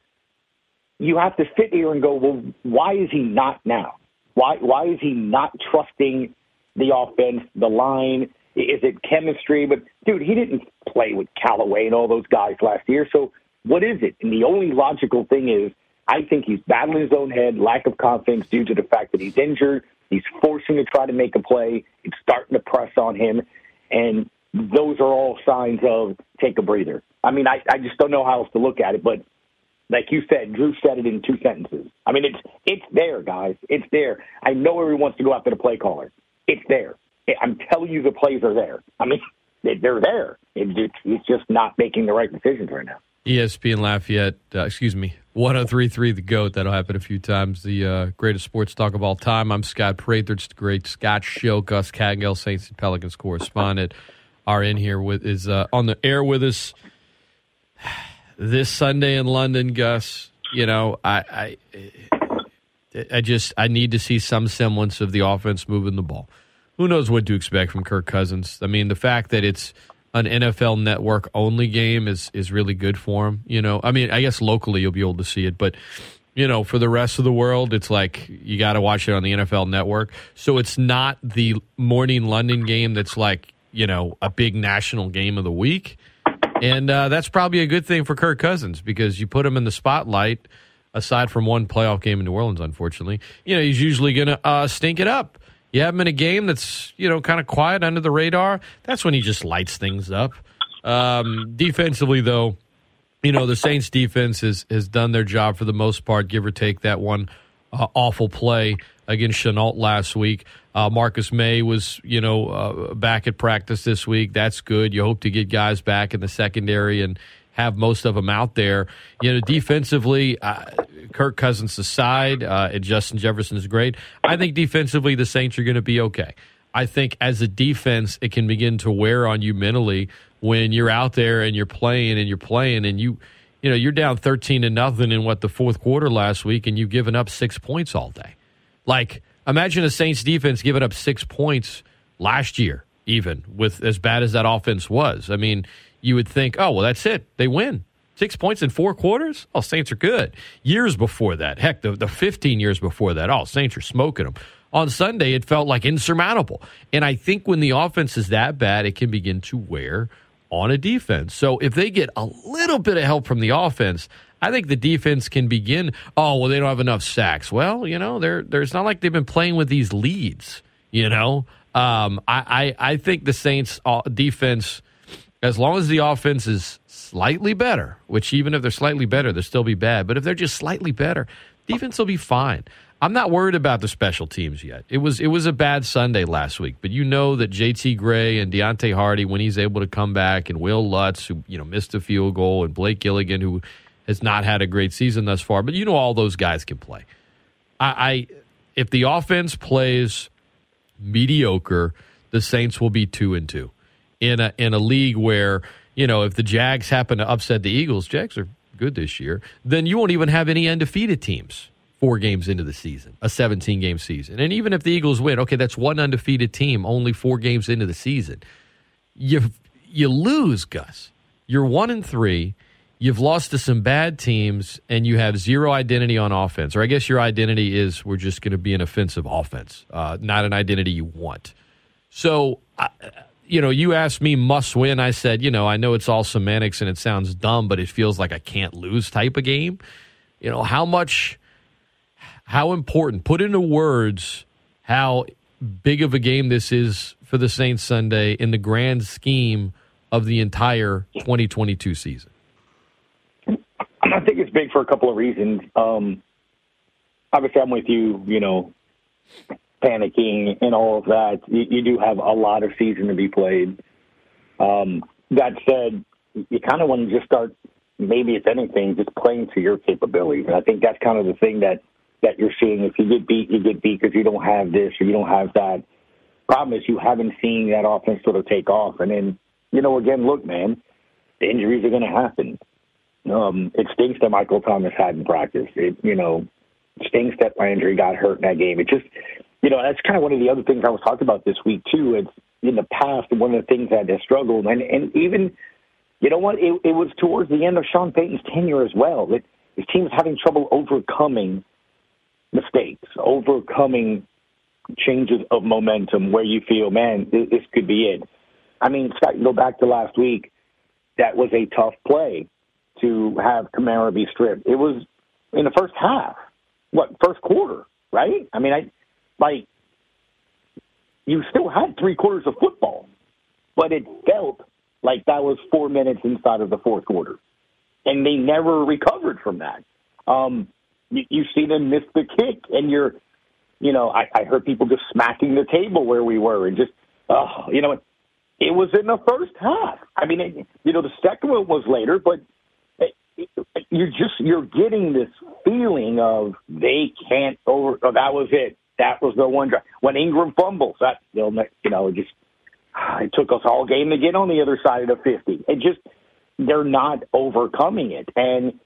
you have to sit here and go, well, why is he not now? Why why is he not trusting the offense, the line? Is it chemistry? But dude, he didn't play with Callaway and all those guys last year. So what is it? And the only logical thing is I think he's battling his own head, lack of confidence due to the fact that he's injured. He's forcing to try to make a play. It's starting to press on him. And those are all signs of take a breather. I mean, I, I just don't know how else to look at it, but like you said, Drew said it in two sentences. I mean, it's it's there, guys. It's there. I know everyone wants to go after the play caller. It's there. I'm telling you, the plays are there. I mean, *laughs* they're there. It's, it's just not making the right decisions right now. ESPN Lafayette, uh, excuse me, 1033 The GOAT. That'll happen a few times. The uh, greatest sports talk of all time. I'm Scott Prather. It's the great Scott Show. Gus Kattengell, Saints and Pelicans correspondent, are in here with is uh, on the air with us this Sunday in London. Gus, you know, I, I, I just I need to see some semblance of the offense moving the ball. Who knows what to expect from Kirk Cousins? I mean, the fact that it's an NFL network only game is is really good for him. You know, I mean, I guess locally you'll be able to see it, but you know, for the rest of the world, it's like you got to watch it on the NFL network. So it's not the morning London game that's like you know a big national game of the week, and uh, that's probably a good thing for Kirk Cousins because you put him in the spotlight. Aside from one playoff game in New Orleans, unfortunately, you know he's usually going to uh, stink it up. You have him in a game that's you know kind of quiet under the radar. That's when he just lights things up. Um, defensively, though, you know the Saints defense has has done their job for the most part, give or take that one uh, awful play against Chenault last week. Uh, Marcus Maye was you know uh, back at practice this week. That's good. You hope to get guys back in the secondary and have most of them out there. You know, defensively, uh, Kirk Cousins aside, uh, and Justin Jefferson is great. I think defensively, the Saints are going to be okay. I think as a defense, it can begin to wear on you mentally when you're out there and you're playing and you're playing and you, you know, you're down thirteen to nothing in what the fourth quarter last week, and you've given up six points all day. Like, imagine a Saints defense giving up six points last year, even with as bad as that offense was. I mean you would think, oh, well, that's it. They win. Six points in four quarters? Oh, Saints are good. Years before that, heck, the, the 15 years before that, oh, Saints are smoking them. On Sunday, it felt like insurmountable. And I think when the offense is that bad, it can begin to wear on a defense. So if they get a little bit of help from the offense, I think the defense can begin. Oh, well, they don't have enough sacks. Well, you know, they're, they're, it's not like they've been playing with these leads, you know? Um, I, I, I think the Saints' uh, defense as long as the offense is slightly better, which even if they're slightly better, they'll still be bad. But if they're just slightly better, defense will be fine. I'm not worried about the special teams yet. It was it was a bad Sunday last week, but you know that JT Gray and Deonte Harty, when he's able to come back, and Will Lutz, who you know missed a field goal, and Blake Gillikin, who has not had a great season thus far, but you know all those guys can play. I, I if the offense plays mediocre, the Saints will be two and two in a in a league where you know if the Jags happen to upset the Eagles, Jags are good this year, then you won't even have any undefeated teams four games into the season, a 17 game season. And even if the Eagles win, okay, that's one undefeated team only four games into the season. You you lose, Gus. You're one and three. you've lost to some bad teams and you have zero identity on offense. Or I guess your identity is we're just going to be an offensive offense, uh, not an identity you want. So, you know, you asked me must win. I said, you know, I know it's all semantics and it sounds dumb, but it feels like a can't lose type of game. You know, how much, how important, put into words how big of a game this is for the Saints Sunday in the grand scheme of the entire 2022 season. I think it's big for a couple of reasons. Um, obviously, I'm with you. You know, panicking and all of that. You, you do have a lot of season to be played. Um, that said, you kind of want to just start. Maybe if anything, just playing to your capabilities. And I think that's kind of the thing that that you're seeing. If you get beat, you get beat because you don't have this or you don't have that. Problem is, you haven't seen that offense sort of take off. And then, you know, again, look, man, the injuries are going to happen. Um, it stinks that Michael Thomas hadn't practiced. It, you know, stinks that Landry got hurt in that game. It just, you know, that's kind of one of the other things I was talking about this week too. It's in the past one of the things that has struggled, and and even, you know what, it, it was towards the end of Sean Payton's tenure as well. That his team was having trouble overcoming mistakes, overcoming changes of momentum where you feel, man, this, this could be it. I mean, Scott, you go back to last week. That was a tough play to have Kamara be stripped. It was in the first half, what first quarter, right? I mean, I like you still had three quarters of football, but it felt like that was four minutes inside of the fourth quarter, and they never recovered from that. Um, you, you see them miss the kick, and you're, you know, I, I heard people just smacking the table where we were, and just, oh, you know, it was in the first half. I mean, it, you know, the second one was later, but you're just you're getting this feeling of they can't over. Oh, that was it. That was the one drive. When Ingram fumbles, that know, you know, just it took us all game to get on the other side of the fifty. It just they're not overcoming it, and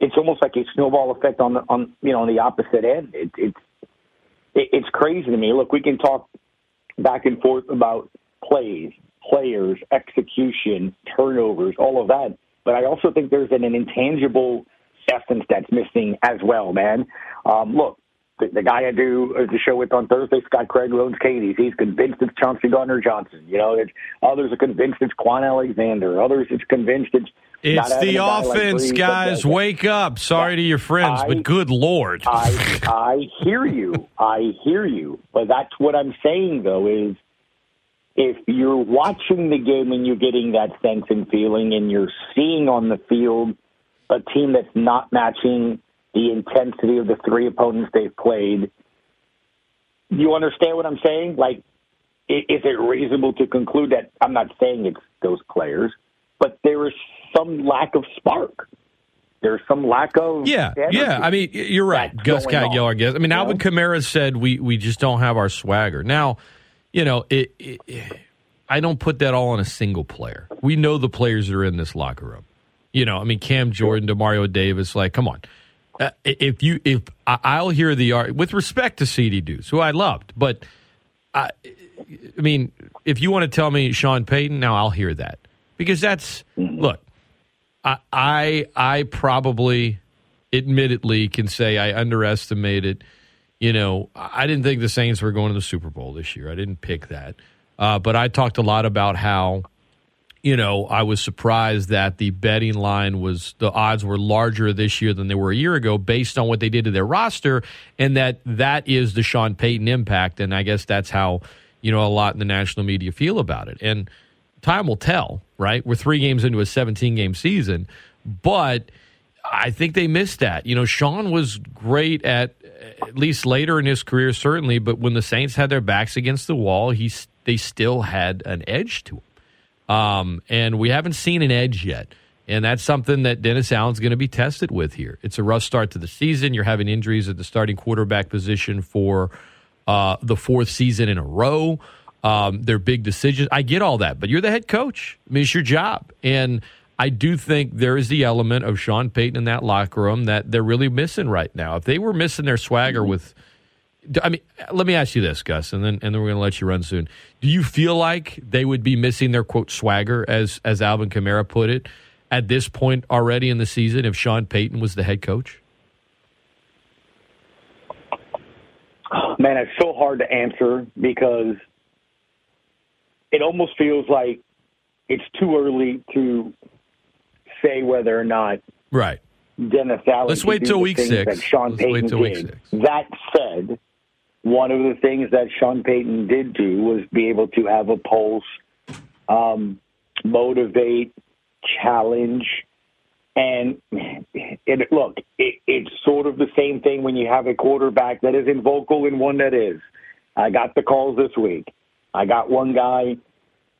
it's almost like a snowball effect on the on you know on the opposite end. It, it's it, it's crazy to me. Look, we can talk back and forth about plays, players, execution, turnovers, all of that but I also think there's an, an intangible essence that's missing as well, man. Um, look, the, the guy I do uh, the show with on Thursday, Scott Craig, owns Katie's. He's convinced it's Chauncey Gardner Johnson. You know, it's, others are convinced it's Kwon Alexander. Others it's convinced it's. It's the offense, like guys. Wake up. Sorry to your friends, I, but good lord. I I hear you. I hear you. But that's what I'm saying though is if you're watching the game and you're getting that sense and feeling and you're seeing on the field a team that's not matching the intensity of the three opponents they've played, you understand what I'm saying? Like, is it reasonable to conclude that I'm not saying it's those players, but there is some lack of spark? There's some lack of yeah, yeah. I mean, you're right, Gus Kattengell. I guess. I mean, Alvin Kamara said we we just don't have our swagger now you know, it, it, I don't put that all on a single player. We know the players that are in this locker room. You know, I mean, Cam Jordan, Demario Davis, like, come on. Uh, if you, if I'll hear the with respect to CD Deuce, who I loved, but I, I mean, if you want to tell me Sean Payton, now I'll hear that because that's look. I, I, I probably, admittedly, can say I underestimated you know, I didn't think the Saints were going to the Super Bowl this year. I didn't pick that. Uh, but I talked a lot about how, you know, I was surprised that the betting line was, the odds were larger this year than they were a year ago based on what they did to their roster, and that that is the Sean Payton impact. And I guess that's how, you know, a lot in the national media feel about it. And time will tell, right? We're three games into a 17 game season, but I think they missed that. You know, Sean was great at at least later in his career, certainly. But when the Saints had their backs against the wall, he they still had an edge to him, um, and we haven't seen an edge yet. And that's something that Dennis Allen's going to be tested with here. It's a rough start to the season. You're having injuries at the starting quarterback position for uh, the fourth season in a row. Um, they're big decisions. I get all that, but you're the head coach. I mean, it's your job. And I do think there is the element of Sean Payton in that locker room that they're really missing right now. If they were missing their swagger with, I mean, let me ask you this, Gus, and then and then we're going to let you run soon. Do you feel like they would be missing their quote swagger, as as Alvin Kamara put it, at this point already in the season if Sean Payton was the head coach? Man, it's so hard to answer because it almost feels like it's too early to say whether or not Right. Dennis Allen. Let's wait till week six. That Sean Let's Payton wait till week six. That said, one of the things that Sean Payton did do was be able to have a pulse, um, motivate, challenge, and it, look, it, it's sort of the same thing when you have a quarterback that isn't vocal and one that is. I got the calls this week. I got one guy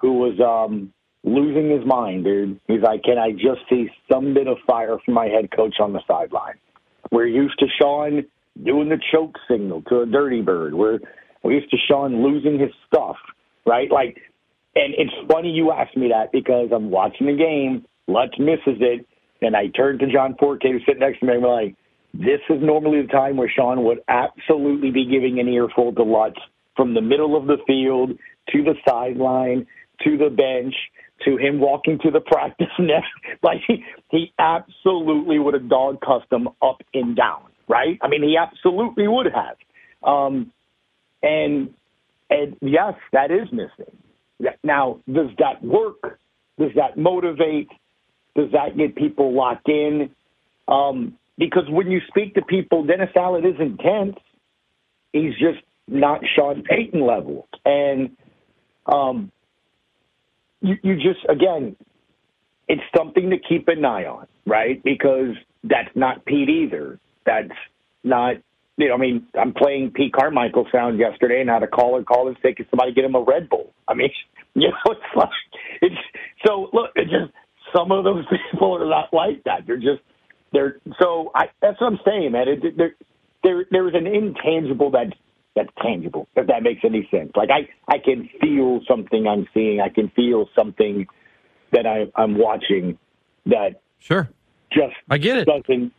who was um, losing his mind, dude. He's like, "Can I just see some bit of fire from my head coach on the sideline?" We're used to Sean doing the choke signal to a dirty bird. We're we're used to Sean losing his stuff, right? Like, and it's funny you asked me that because I'm watching the game. Lutz misses it, and I turn to John Forte, who's sitting next to me, and we're like, "This is normally the time where Sean would absolutely be giving an earful to Lutz from the middle of the field to the sideline to the bench." To him walking to the practice net, *laughs* like he, he absolutely would have dog cussed him up and down, right? I mean, he absolutely would have. Um, and and yes, that is missing. Now, does that work? Does that motivate? Does that get people locked in? Um, because when you speak to people, Dennis Allen is intense. He's just not Sean Payton level, and um, you, you just again, it's something to keep an eye on, right? Because that's not Pete either. That's not you know, I mean, I'm playing Pete Carmichael sound yesterday and had a caller call and say, "Can somebody get him a Red Bull?" I mean, *laughs* you know, it's like it's so. Look, it's just some of those *laughs* people are not like that. They're just they're so. I that's what I'm saying, man. It, there, there, there is an intangible that that's tangible. If that makes any sense. Like I, I can feel something I'm seeing. I can feel something that I, I'm watching that Sure. just I get it. doesn't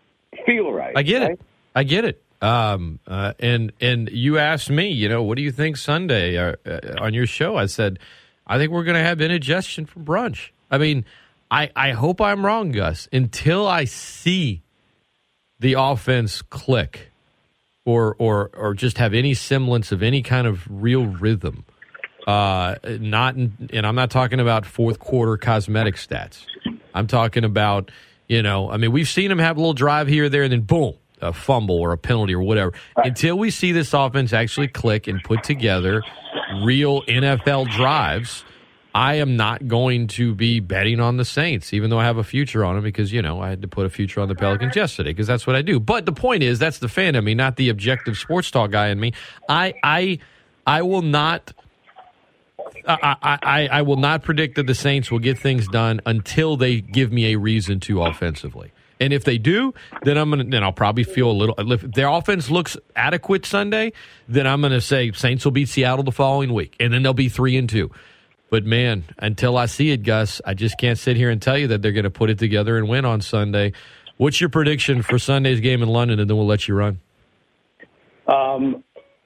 feel right. I get right? it. I get it. Um, uh, and and you asked me, you know, what do you think Sunday uh, uh, on your show? I said, I think we're going to have indigestion for brunch. I mean, I I hope I'm wrong, Gus. Until I see the offense click, or or or just have any semblance of any kind of real rhythm. Uh, not in, and I'm not talking about fourth quarter cosmetic stats. I'm talking about you know, I mean, we've seen him have a little drive here or there, and then boom, a fumble or a penalty or whatever. Until we see this offense actually click and put together real NFL drives, I am not going to be betting on the Saints, even though I have a future on them because, you know, I had to put a future on the Pelicans yesterday because that's what I do. But the point is, that's the fan in me, not the objective sports talk guy in me. I, I, I will not. I, I, I, will not predict that the Saints will get things done until they give me a reason to offensively. And if they do, then I'm gonna then I'll probably feel a little. If their offense looks adequate Sunday, then I'm gonna say Saints will beat Seattle the following week, and then they'll be three and two. But man, until I see it, Gus, I just can't sit here and tell you that they're to put it together and win on Sunday. What's your prediction for Sunday's game in London, and then we'll let you run. Um,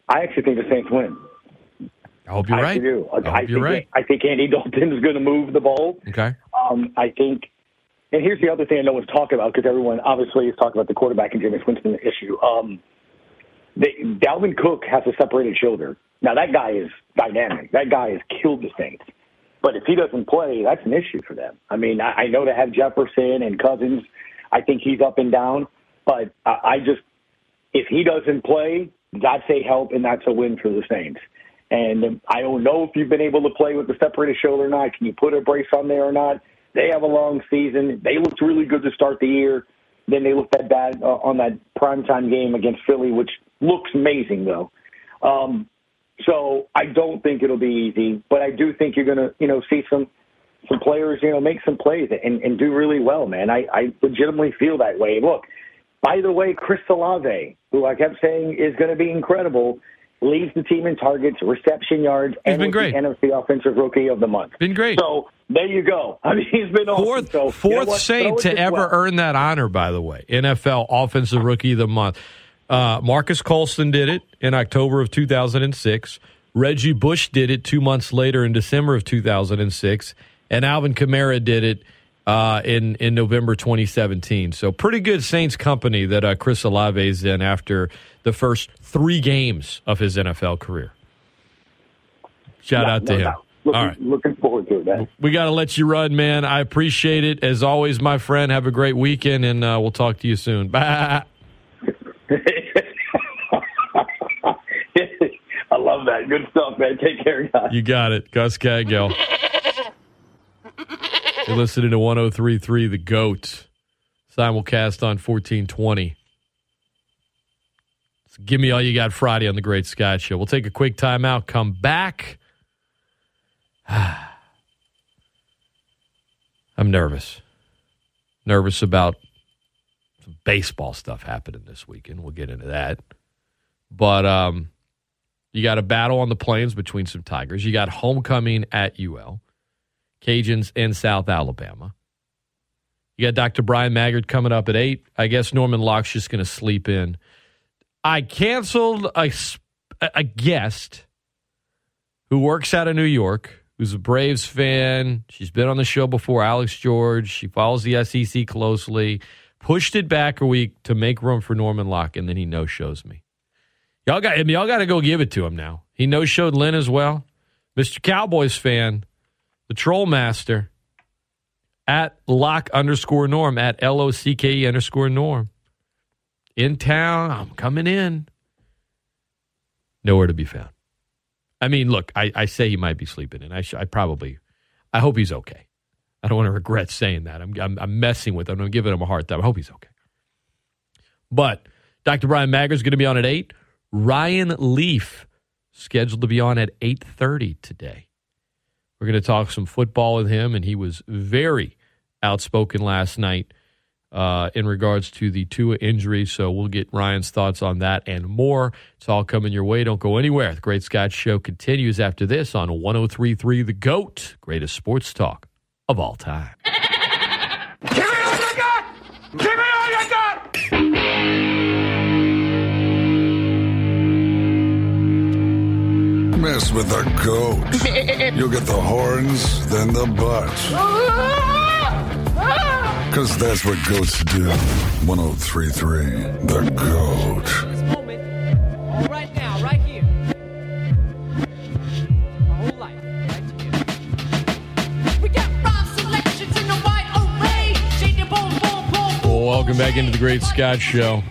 I actually think the Saints win. I hope you're I right. do. I hope I you're think right. I think Andy *laughs* Dalton is going to move the ball. Okay. Um, I think, and here's the other thing I know one's talking about because everyone obviously is talking about the quarterback and Jameis Winston issue. Um, they, Dalvin Cook has a separated shoulder. Now that guy is dynamic. That guy has killed the Saints. But if he doesn't play, that's an issue for them. I mean, I, I know they have Jefferson and Cousins. I think he's up and down. But I, I just, if he doesn't play, that's a help and that's a win for the Saints. And I don't know if you've been able to play with the separated shoulder or not. Can you put a brace on there or not? They have a long season. They looked really good to start the year. Then they looked that bad uh, on that primetime game against Philly, which looks amazing though. Um, so I don't think it'll be easy, but I do think you're going to, you know, see some some players, you know, make some plays and, and do really well, man. I, I legitimately feel that way. Look, by the way, Chris Olave, who I kept saying is going to be incredible, leads the team in targets, reception yards, He's and been great. the NFC Offensive Rookie of the Month. Been great. So there you go. *laughs* I mean, he's been awesome. Fourth, So, you know fourth? Saint to ever well. earn that honor, by the way. NFL Offensive Rookie of the Month. Uh, Marques Colston did it in October of 2006. Reggie Bush did it two months later in December of 2006. And Alvin Kamara did it uh, in in November 2017. So pretty good Saints company that uh, Chris Olave is in after the first three games of his NFL career. Shout No, out to no him. doubt. Looking, All right. looking forward to it, man. We got to let you run, man. I appreciate it. As always, my friend, have a great weekend, and uh, we'll talk to you soon. Bye. *laughs* I love that. Good stuff, man. Take care, guys. You got it. Gus Kattengell. *laughs* You're listening to 1033 The GOAT. Simulcast on 1420. So give me all you got Friday on The Great Scott Show. We'll take a quick timeout, come back. *sighs* I'm nervous. Nervous about some baseball stuff happening this weekend. We'll get into that. But um, you got a battle on the plains between some Tigers. You got homecoming at UL, Cajuns in South Alabama. You got Dr. Bryan Maggard coming up at 8. I guess Norman Locke's just going to sleep in. I canceled a, a guest who works out of New York, who's a Braves fan. She's been on the show before, Alex George. She follows the SEC closely. Pushed it back a week to make room for Norman Locke, and then he no shows me. Y'all got I mean, y'all got to go give it to him now. He no showed Lynn as well. Mr. Cowboys fan, the troll master at lock underscore norm at L O C K E underscore norm. In town, I'm coming in. Nowhere to be found. I mean, look, I, I say he might be sleeping and I, sh- I probably, I hope he's okay. I don't want to *laughs* regret saying that. I'm, I'm, I'm messing with him. I'm giving him a hard time. I hope he's okay. But Dr. Bryan Maggard's going to be on at 8. Ryan Leaf scheduled to be on at 8.30 today. We're going to talk some football with him, and he was very outspoken last night uh, in regards to the Tua injury. So we'll get Ryan's thoughts on that and more. It's all coming your way. Don't go anywhere. The Great Scott Show continues after this on 1033 The GOAT, greatest sports talk of all time. Give me all you got! Give me all you got! Mess with the goat. *laughs* You'll get the horns, then the butt. Because that's what goats do. 1033 The Goat. moment, right now, right here. Welcome back into the Great Scott Show.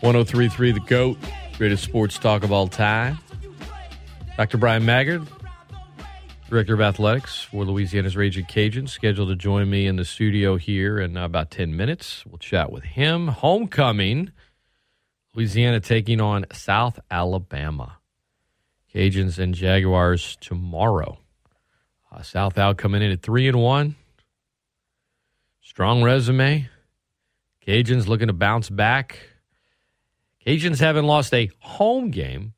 1033 The GOAT, greatest sports talk of all time. Dr. Bryan Maggard, Director of Athletics for Louisiana's Raging Cajuns, scheduled to join me in the studio here in about 10 minutes. We'll chat with him. Homecoming, Louisiana taking on South Alabama. Cajuns and Jaguars tomorrow. Uh, South Al coming in at 3 and 1. Strong resume. Cajuns looking to bounce back. Cajuns haven't lost a home game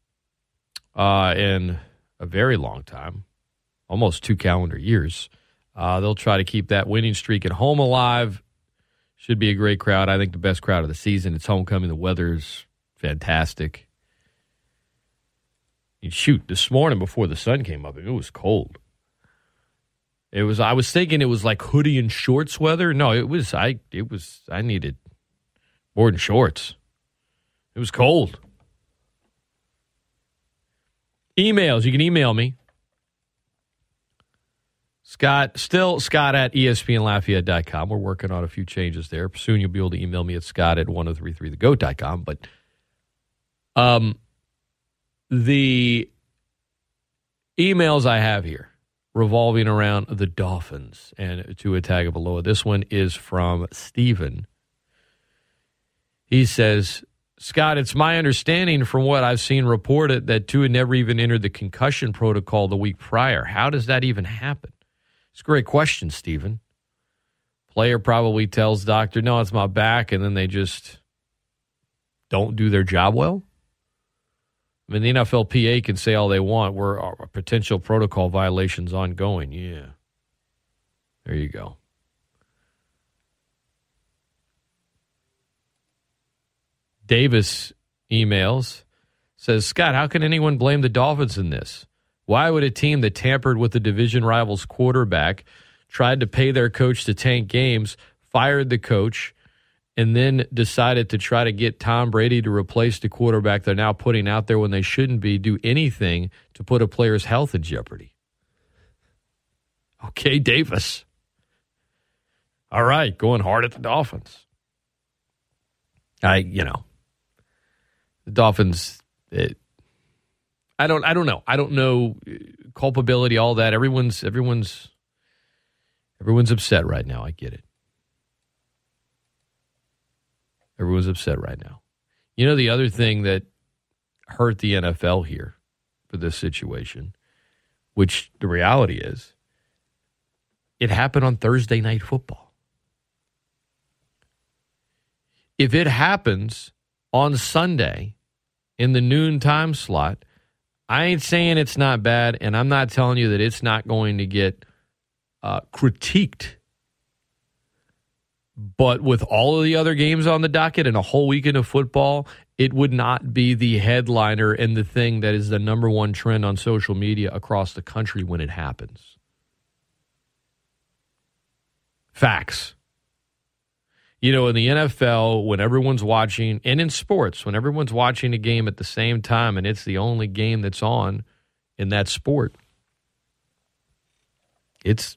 uh, in a very long time, almost two calendar years. Uh, they'll try to keep that winning streak at home alive. Should be a great crowd. I think the best crowd of the season. It's homecoming. The weather's fantastic. And shoot, this morning before the sun came up, it was cold. It was. I was thinking it was like hoodie and shorts weather. No, it was. I. It was. I needed more than shorts. It was cold. Emails. You can email me. Scott, still Scott at ESPNLafayette.com. We're working on a few changes there. Soon you'll be able to email me at Scott at 1033thegoat.com. But um, the emails I have here revolving around the Dolphins and Tua Tagovailoa. This one is from Stephen. He says, Scott, it's my understanding from what I've seen reported that Tua never even entered the concussion protocol the week prior. How does that even happen? It's a great question, Stephen. Player probably tells doctor, no, it's my back, and then they just don't do their job well. I mean, the NFLPA can say all they want. We're a potential protocol violations ongoing. Yeah. There you go. Davis emails says, Scott, how can anyone blame the Dolphins in this? Why would a team that tampered with the division rival's quarterback, tried to pay their coach to tank games, fired the coach, and then decided to try to get Tom Brady to replace the quarterback they're now putting out there when they shouldn't be, do anything to put a player's health in jeopardy? Okay, Davis. All right, going hard at the Dolphins. I, you know, the Dolphins. It, I don't. I don't know. I don't know uh, culpability. All that. Everyone's. Everyone's. Everyone's upset right now. I get it. Everyone's upset right now. You know the other thing that hurt the NFL here for this situation, which the reality is, it happened on Thursday night football. If it happens on Sunday in the noon time slot, I ain't saying it's not bad, and I'm not telling you that it's not going to get uh, critiqued. But with all of the other games on the docket and a whole weekend of football, it would not be the headliner and the thing that is the number one trend on social media across the country when it happens. Facts. You know, in the NFL, when everyone's watching, and in sports, when everyone's watching a game at the same time and it's the only game that's on in that sport, it's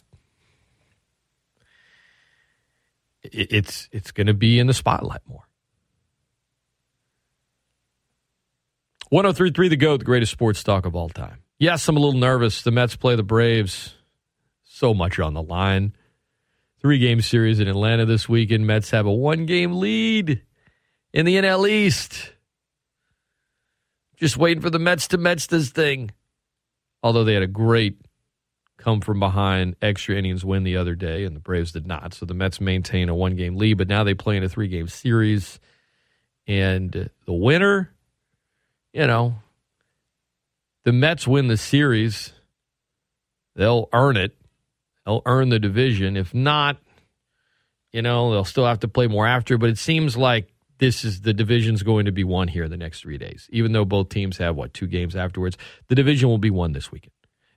it's it's going to be in the spotlight more. 1033 The GOAT, the greatest sports talk of all time. Yes, I'm a little nervous. The Mets play the Braves. So much on the line. Three game series in Atlanta this weekend. Mets have a one game lead in the NL East. Just waiting for the Mets to Mets this thing. Although they had a great come from behind extra innings win the other day, and the Braves did not. So the Mets maintain a one game lead, but now they play in a three game series. And the winner, you know, the Mets win the series, they'll earn it. They'll earn the division. If not, you know, they'll still have to play more after. But it seems like this is the division's going to be won here the next three days. Even though both teams have what two games afterwards, the division will be won this weekend,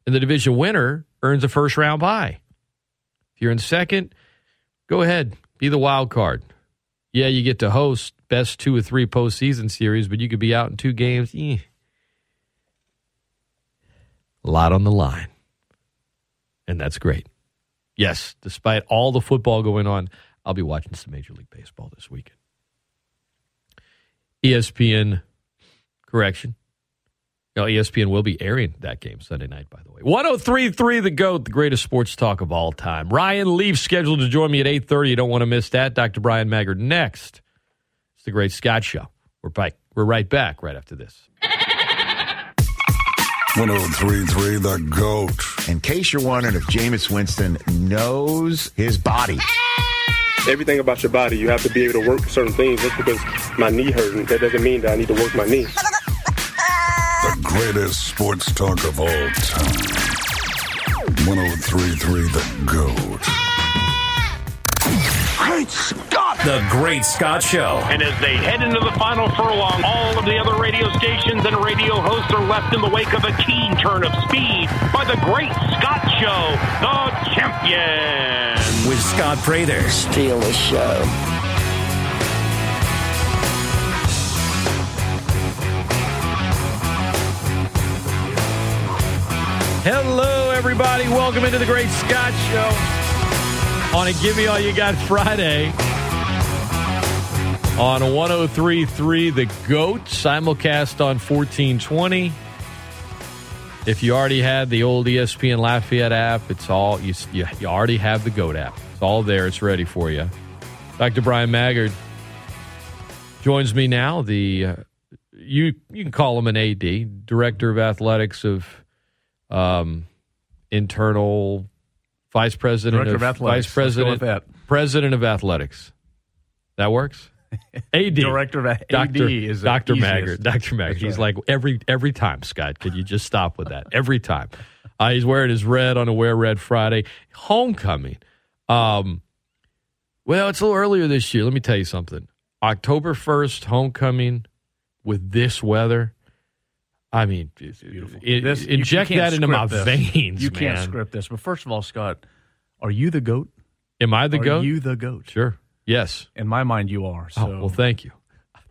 and the division winner earns a first round bye. If you're in second, go ahead, be the wild card. Yeah, you get to host best two or three postseason series, but you could be out in two games. Eh. A lot on the line, and that's great. Yes, despite all the football going on, I'll be watching some Major League Baseball this weekend. ESPN, correction. No, ESPN will be airing that game Sunday night, by the way. 1033 The GOAT, the greatest sports talk of all time. Ryan Leaf scheduled to join me at 8.30. You don't want to miss that. Dr. Bryan Maggard next. It's the Great Scott Show. We're, we're right back right after this. 1033 The GOAT. In case you're wondering if Jameis Winston knows his body. everything about your body, you have to be able to work certain things. Just because my knee hurting, that doesn't mean that I need to work my knee. The greatest sports talk of all time. 1033 The GOAT. Great Scott! The Great Scott Show. And as they head into the final furlong, all of the other radio stations and radio hosts are left in the wake of a keen turn of speed by the Great Scott Show, the champion. With Scott Prather. Steal the show. Hello, everybody. Welcome into the Great Scott Show on a Give Me All You Got Friday on 1033 The GOAT, simulcast on 1420. If you already had the old ESPN Lafayette app, it's all you, you, you already have the GOAT app. It's all there. It's ready for you. Dr. Bryan Maggard joins me now. The uh, you you can call him an AD, director of athletics of um, internal vice president Director of athletics. vice president president of athletics. That works. AD Director of AD Doctor is Doctor easiest. Maggard. Doctor Maggard. He's right. like every every time. Scott, could you just stop with that every time? Uh, he's wearing his red on a Wear Red Friday. Homecoming. Um, well, it's a little earlier this year. Let me tell you something. October first, homecoming with this weather. I mean, Beautiful. i- This- inject that into my this. veins, You man. can't script this. But first of all, Scott, are you the goat? Am I the goat? are goat? you the goat? Sure. Yes. In my mind, you are. Oh, so oh, well, thank you.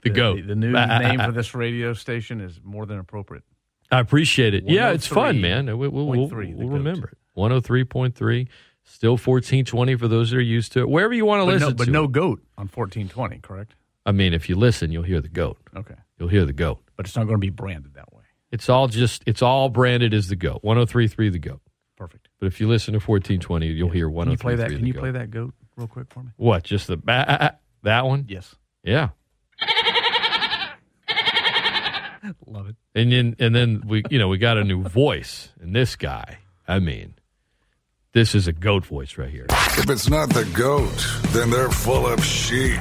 The, goat. The, new *laughs* name for this radio station is more than appropriate. I appreciate it. Yeah, it's fun, oh man. We'll, we'll, we'll, we'll remember it. 103.3, still 1420 for those that are used to it. Wherever you want to But listen no, but to no it. goat on fourteen twenty, correct? I mean, if you listen, you'll hear the goat. Okay, You'll hear the goat. but it's not going to be branded that way. It's all just, it's all branded as the goat. 1033 the goat. Perfect. But if you listen to 1420, you'll hear Can you play that? the Can you goat. play that goat real quick for me? What? Just the that one? Yes, Yeah. *laughs* love it. And then and then we you know we got a new voice and this guy. I mean, this is a goat voice right here. If it's not the goat, then they're full of sheep.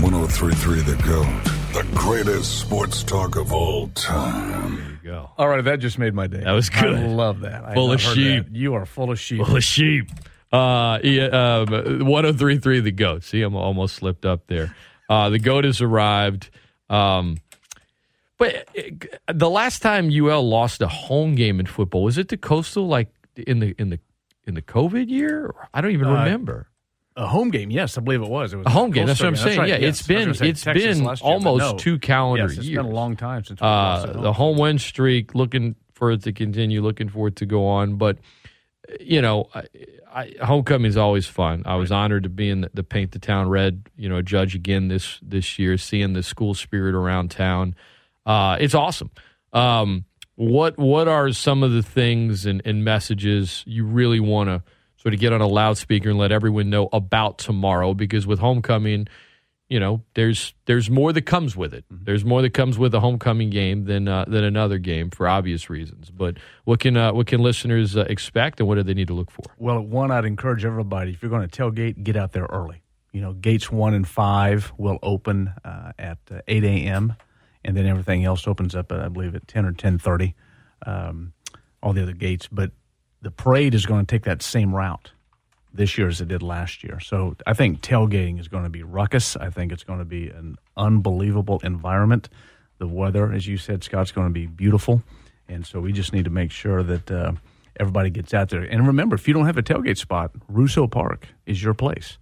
1033 The Goat, the greatest sports talk of all time. There you go. All right, that just made my day. That was good. I love that. I Full have of sheep. that. You are full of sheep. Full of sheep. Uh, yeah, um, 1033 the goat. See, I'm almost slipped up there. Uh, the goat has arrived. Um, but uh, the last time UL lost a home game in football was it to Coastal like in the in the in the COVID year? I don't even Uh, remember. A home game, yes, I believe it was. It was A home game. That's what I'm saying. right, Yeah, yes. it's been say it's Texas been year, almost no. two calendar yes, it's years. been a long time since we lost Uh, at the home. home win streak, looking for it to continue, looking for it to go on. But you know, I, homecoming is always fun. I was honored to be in the, the paint the town red. You know, judge again this this year, seeing the school spirit around town. Uh, it's awesome. Um, what what are some of the things and, and messages you really want to sort of get on a loudspeaker and let everyone know about tomorrow? Because with homecoming, you know, there's there's more that comes with it. There's more that comes with a homecoming game than uh, than another game for obvious reasons. But what can uh, what can listeners uh, expect, and what do they need to look for? Well, one, I'd encourage everybody if you're going to tailgate, get out there early. You know, gates one and five will open uh, at uh, eight a.m. and then everything else opens up, at, I believe, at ten or ten thirty. Um, all the other gates, but the parade is going to take that same route this year as it did last year. So I think tailgating is going to be ruckus. I think it's going to be an unbelievable environment. The weather, as you said, Scott's going to be beautiful, and so we just need to make sure that uh, everybody gets out there. And remember, if you don't have a tailgate spot, Russo Park is your place.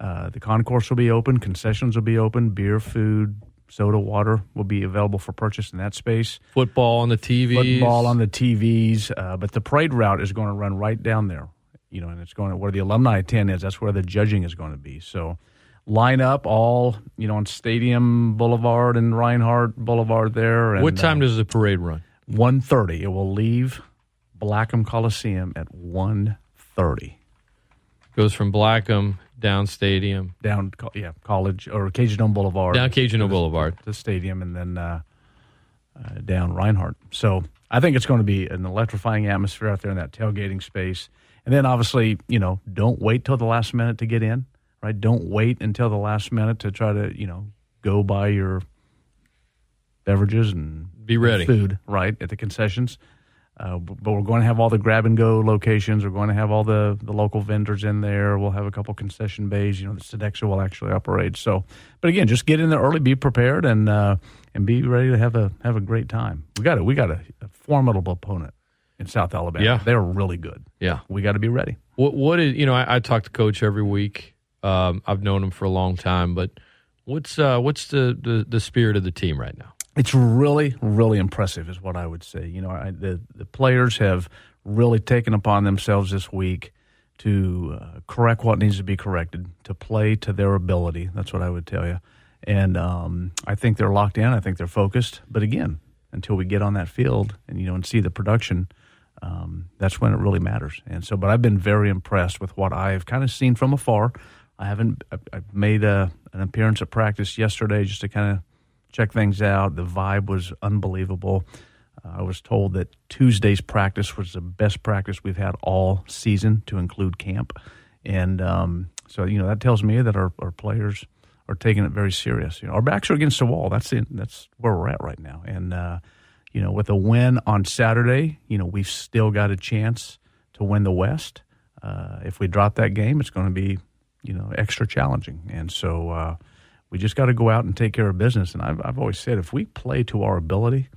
Uh, the concourse will be open, concessions will be open, beer, food, soda, water will be available for purchase in that space. Football on the TV, Football on the TVs, uh, but the parade route is going to run right down there. You know, and it's going to where the alumni tent is. That's where the judging is going to be. So, line up all you know on Stadium Boulevard and Reinhardt Boulevard there. And, What time uh, does the parade run? One thirty. It will leave Blackham Coliseum at one thirty. Goes from Blackham down Stadium, Down, yeah, College or Cajun Dome Boulevard. down Cajun Dome Boulevard. the stadium and then uh, uh, down Reinhardt. So I think it's going to be an electrifying atmosphere out there in that tailgating space. And then obviously, you know, don't wait till the last minute to get in, right? Don't wait until the last minute to try to, you know, go buy your beverages and Be ready. food, right, at the concessions. Uh, but we're going to have all the grab and go locations. We're going to have all the, the local vendors in there. We'll have a couple concession bays. You know, the Sodexo will actually operate. So, but again, just get in there early, be prepared, and uh, and be ready to have a have a great time. We got it. We got a, a formidable opponent in South Alabama. Yeah. they're really good. Yeah. We got to be ready. What what is you know I, I talk to coach every week. Um, I've known him for a long time, but what's uh, what's the, the the spirit of the team right now? It's really, really impressive, is what I would say. You know, I, the the players have really taken upon themselves this week to uh, correct what needs to be corrected, to play to their ability. That's what I would tell you. And um, I think they're locked in. I think they're focused. But again, until we get on that field and you know and see the production, um, that's when it really matters. And so, but I've been very impressed with what I've kind of seen from afar. I haven't. I, made a, an appearance at practice yesterday just to kind of check things out. The vibe was unbelievable. Uh, I was told that Tuesday's practice was the best practice we've had all season, to include camp. And um, so, you know, that tells me that our, our players are taking it very serious. You know, our backs are against the wall. That's the, that's where we're at right now. And uh, you know, with a win on Saturday, you know, we've still got a chance to win the West. Uh, if we drop that game, it's going to be, you know, extra challenging. And so uh, we just got to go out and take care of business. And I've, I've always said if we play to our ability,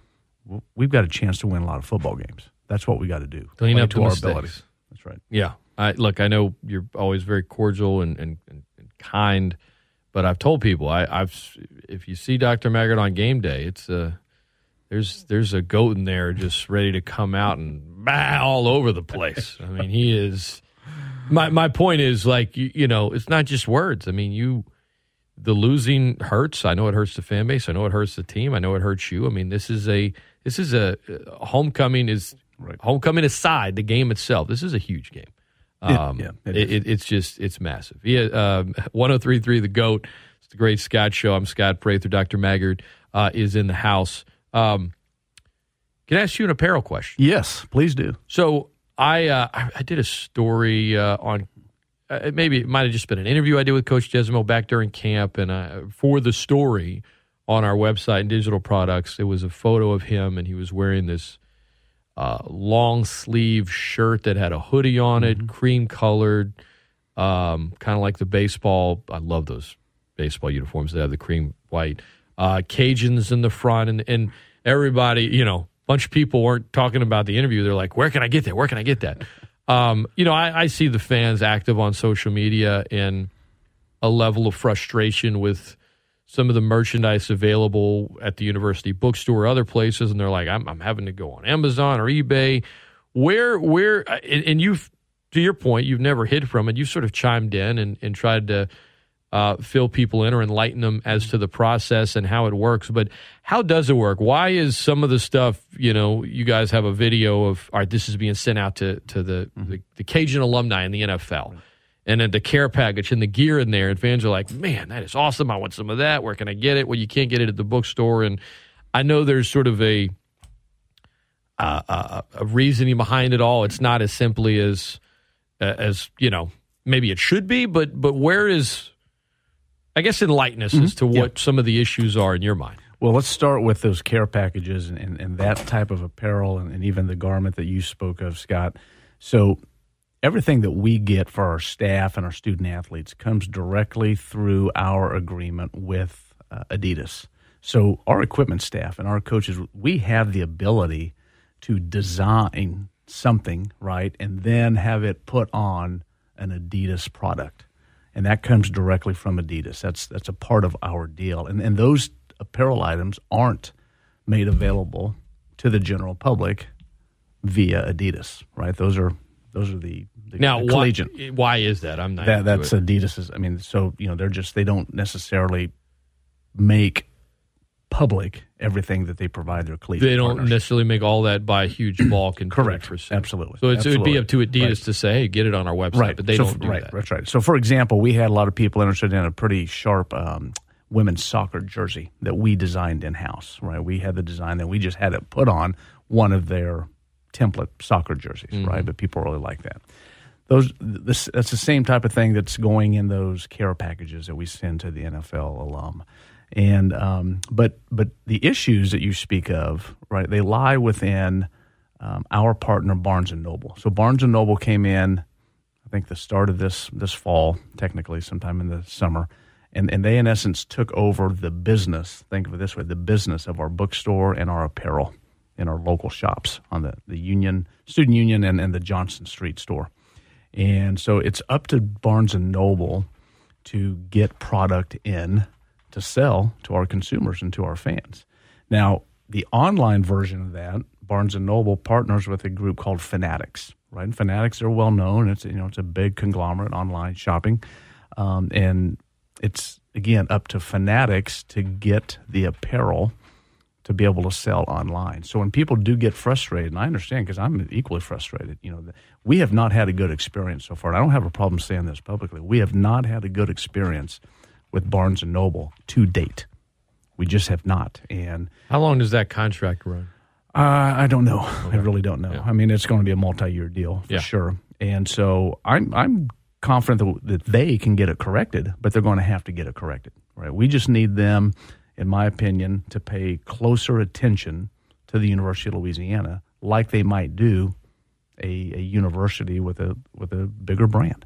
we've got a chance to win a lot of football games. That's what we got to do. Clean Play up to our mistakes. abilities. That's right. Yeah. I look, I know you're always very cordial and, and, and kind, but I've told people I, I've if you see Dr. Maggard on game day, it's uh there's there's a goat in there just ready to come out and bah, all over the place. I mean, he is my my point is like you, you know, it's not just words. I mean, you the losing hurts. I know it hurts the fan base. I know it hurts the team. I know it hurts you. I mean, this is a this is a, a homecoming is homecoming aside the game itself. This is a huge game. Um, yeah, it, it it, it's just it's massive. Yeah, um, *laughs* 1033 the goat. It's the Great Scott Show. I'm Scott Prather. Dr. Maggard uh, is in the house. Um, can I ask you an apparel question? Yes, please do. So I uh, I, I did a story uh, on uh, maybe it might have just been an interview I did with Coach Desormeaux back during camp, and uh, for the story on our website and digital products, it was a photo of him, and he was wearing this uh, long sleeve shirt that had a hoodie on it, cream colored, um, kind of like the baseball. I love those baseball uniforms that have the cream white uh, Cajuns in the front, and and everybody, you know, a bunch of people weren't talking about the interview. They're like, "Where can I get that? Where can I get that?" *laughs* Um, you know, I, I see the fans active on social media and a level of frustration with some of the merchandise available at the university bookstore or other places, and they're like, "I'm, I'm having to go on Amazon or eBay." Where, where, and, and you've, to your point, you've never hid from it. You've sort of chimed in and, and tried to uh, fill people in or enlighten them as to the process and how it works. But how does it work? Why is some of the stuff, you know, you guys have a video of, all right, this is being sent out to, to the, the, the Cajun alumni in the NFL. And then the care package and the gear in there, and fans are like, man, that is awesome. I want some of that. Where can I get it? Well, you can't get it at the bookstore. And I know there's sort of a, uh, a, a reasoning behind it all. It's not as simply as, as, you know, maybe it should be, but, but where is, I guess, enlighten us as to what some of the issues are in your mind. Well, let's start with those care packages and, and, and that type of apparel and, and even the garment that you spoke of, Scott. So, everything that we get for our staff and our student athletes comes directly through our agreement with uh, Adidas. So, our equipment staff and our coaches, we have the ability to design something, right, and then have it put on an Adidas product and that comes directly from Adidas. That's that's a part of our deal, and and those apparel items aren't made available to the general public via Adidas, right? Those are those are the, the Now, the why, why is that? I'm not. That, that's it. Adidas's. I mean, so you know, they're just they don't necessarily make public everything that they provide their collegiate. They don't partners. necessarily make all that by a huge *clears throat* bulk and Correct. for. Absolutely. So it would be up to Adidas Right. to say, "Hey, get it on our website," right. but they So don't do right, that. That's right. So, for example, we had a lot of people interested in a pretty sharp um, women's soccer jersey that we designed in house. Right, we had the design, and we just had it put on one of their template soccer jerseys. Mm-hmm. Right, but people really like that. Those this that's the same type of thing that's going in those care packages that we send to the NFL alum. And um, but but the issues that you speak of, right? They lie within um, our partner Barnes and Noble. So Barnes and Noble came in, I think the start of this this fall, technically sometime in the summer, and and they in essence took over the business. Think of it this way: the business of our bookstore and our apparel in our local shops on the the Union Student Union and, and the Johnson Street store. And so it's up to Barnes and Noble to get product in to sell to our consumers and to our fans. Now, the online version of that, Barnes and Noble partners with a group called Fanatics. Right, and Fanatics are well known. It's you know it's a big conglomerate online shopping, um, and it's again up to Fanatics to get the apparel to be able to sell online. So when people do get frustrated, and I understand because I'm equally frustrated, you know, we have not had a good experience so far. And I don't have a problem saying this publicly. We have not had a good experience with Barnes and Noble to date. We just have not. And How long does that contract run? uh, I don't know. I really don't know. I mean, it's going to be a multi-year deal for Yeah. sure. And so I'm I'm confident that, that they can get it corrected, but they're going to have to get it corrected. Right? We just need them, in my opinion, to pay closer attention to the University of Louisiana, like they might do a, a university with a with a bigger brand.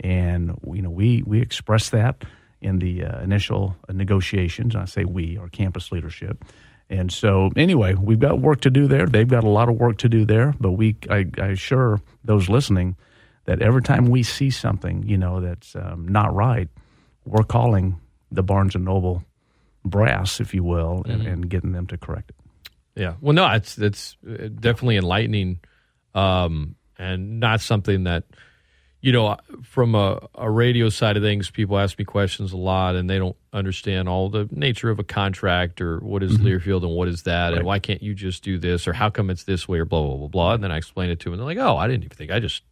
And you know, we we express that in the uh, initial negotiations. I say we, our campus leadership, And so, anyway, we've got work to do there. They've got a lot of work to do there. But we, I, I assure those listening that every time we see something, you know, that's um, not right, we're calling the Barnes and Noble brass, if you will, and, Mhm. and getting them to correct it. Yeah. Well, no, it's it's uh, definitely enlightening, um, and not something that you know from a, a radio side of things. People ask me questions a lot, and they don't understand all the nature of a contract or what is Learfield and what is that, and why can't you just do this or how come it's this way or blah blah blah blah. And then I explain it to them, and they're like, "Oh, I didn't even think. I just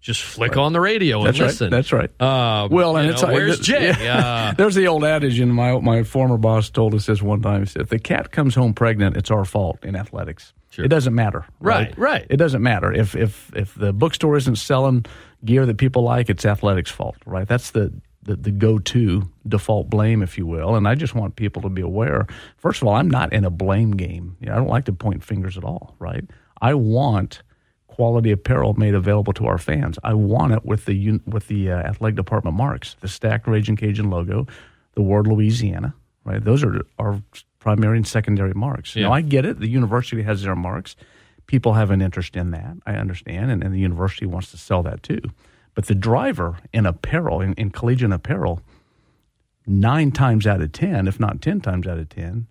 just flick on the radio and That's right. listen." That's right. Um, Well, and it's know, like- where's Jay? yeah. Uh, *laughs* There's the old adage, and my my former boss told us this one time. He said, "If the cat comes home pregnant, it's our fault in athletics. It doesn't matter, Right, right. It doesn't matter if if if the bookstore isn't selling gear that people like, it's athletics' fault, right? That's the the, the go to default blame, if you will. And I just want people to be aware. First of all, I'm not in a blame game. You know, I don't like to point fingers at all, right? I want quality apparel made available to our fans. I want it with the un- with the uh, athletic department marks, the stacked Raging Cajun logo, the word Louisiana, right? Those are our primary and secondary marks. Yeah. Now I get it. The university has their marks. People have an interest in that. I understand, and, and the university wants to sell that too. But the driver in apparel, in, in collegiate apparel, nine times out of ten, if not ten times out of ten,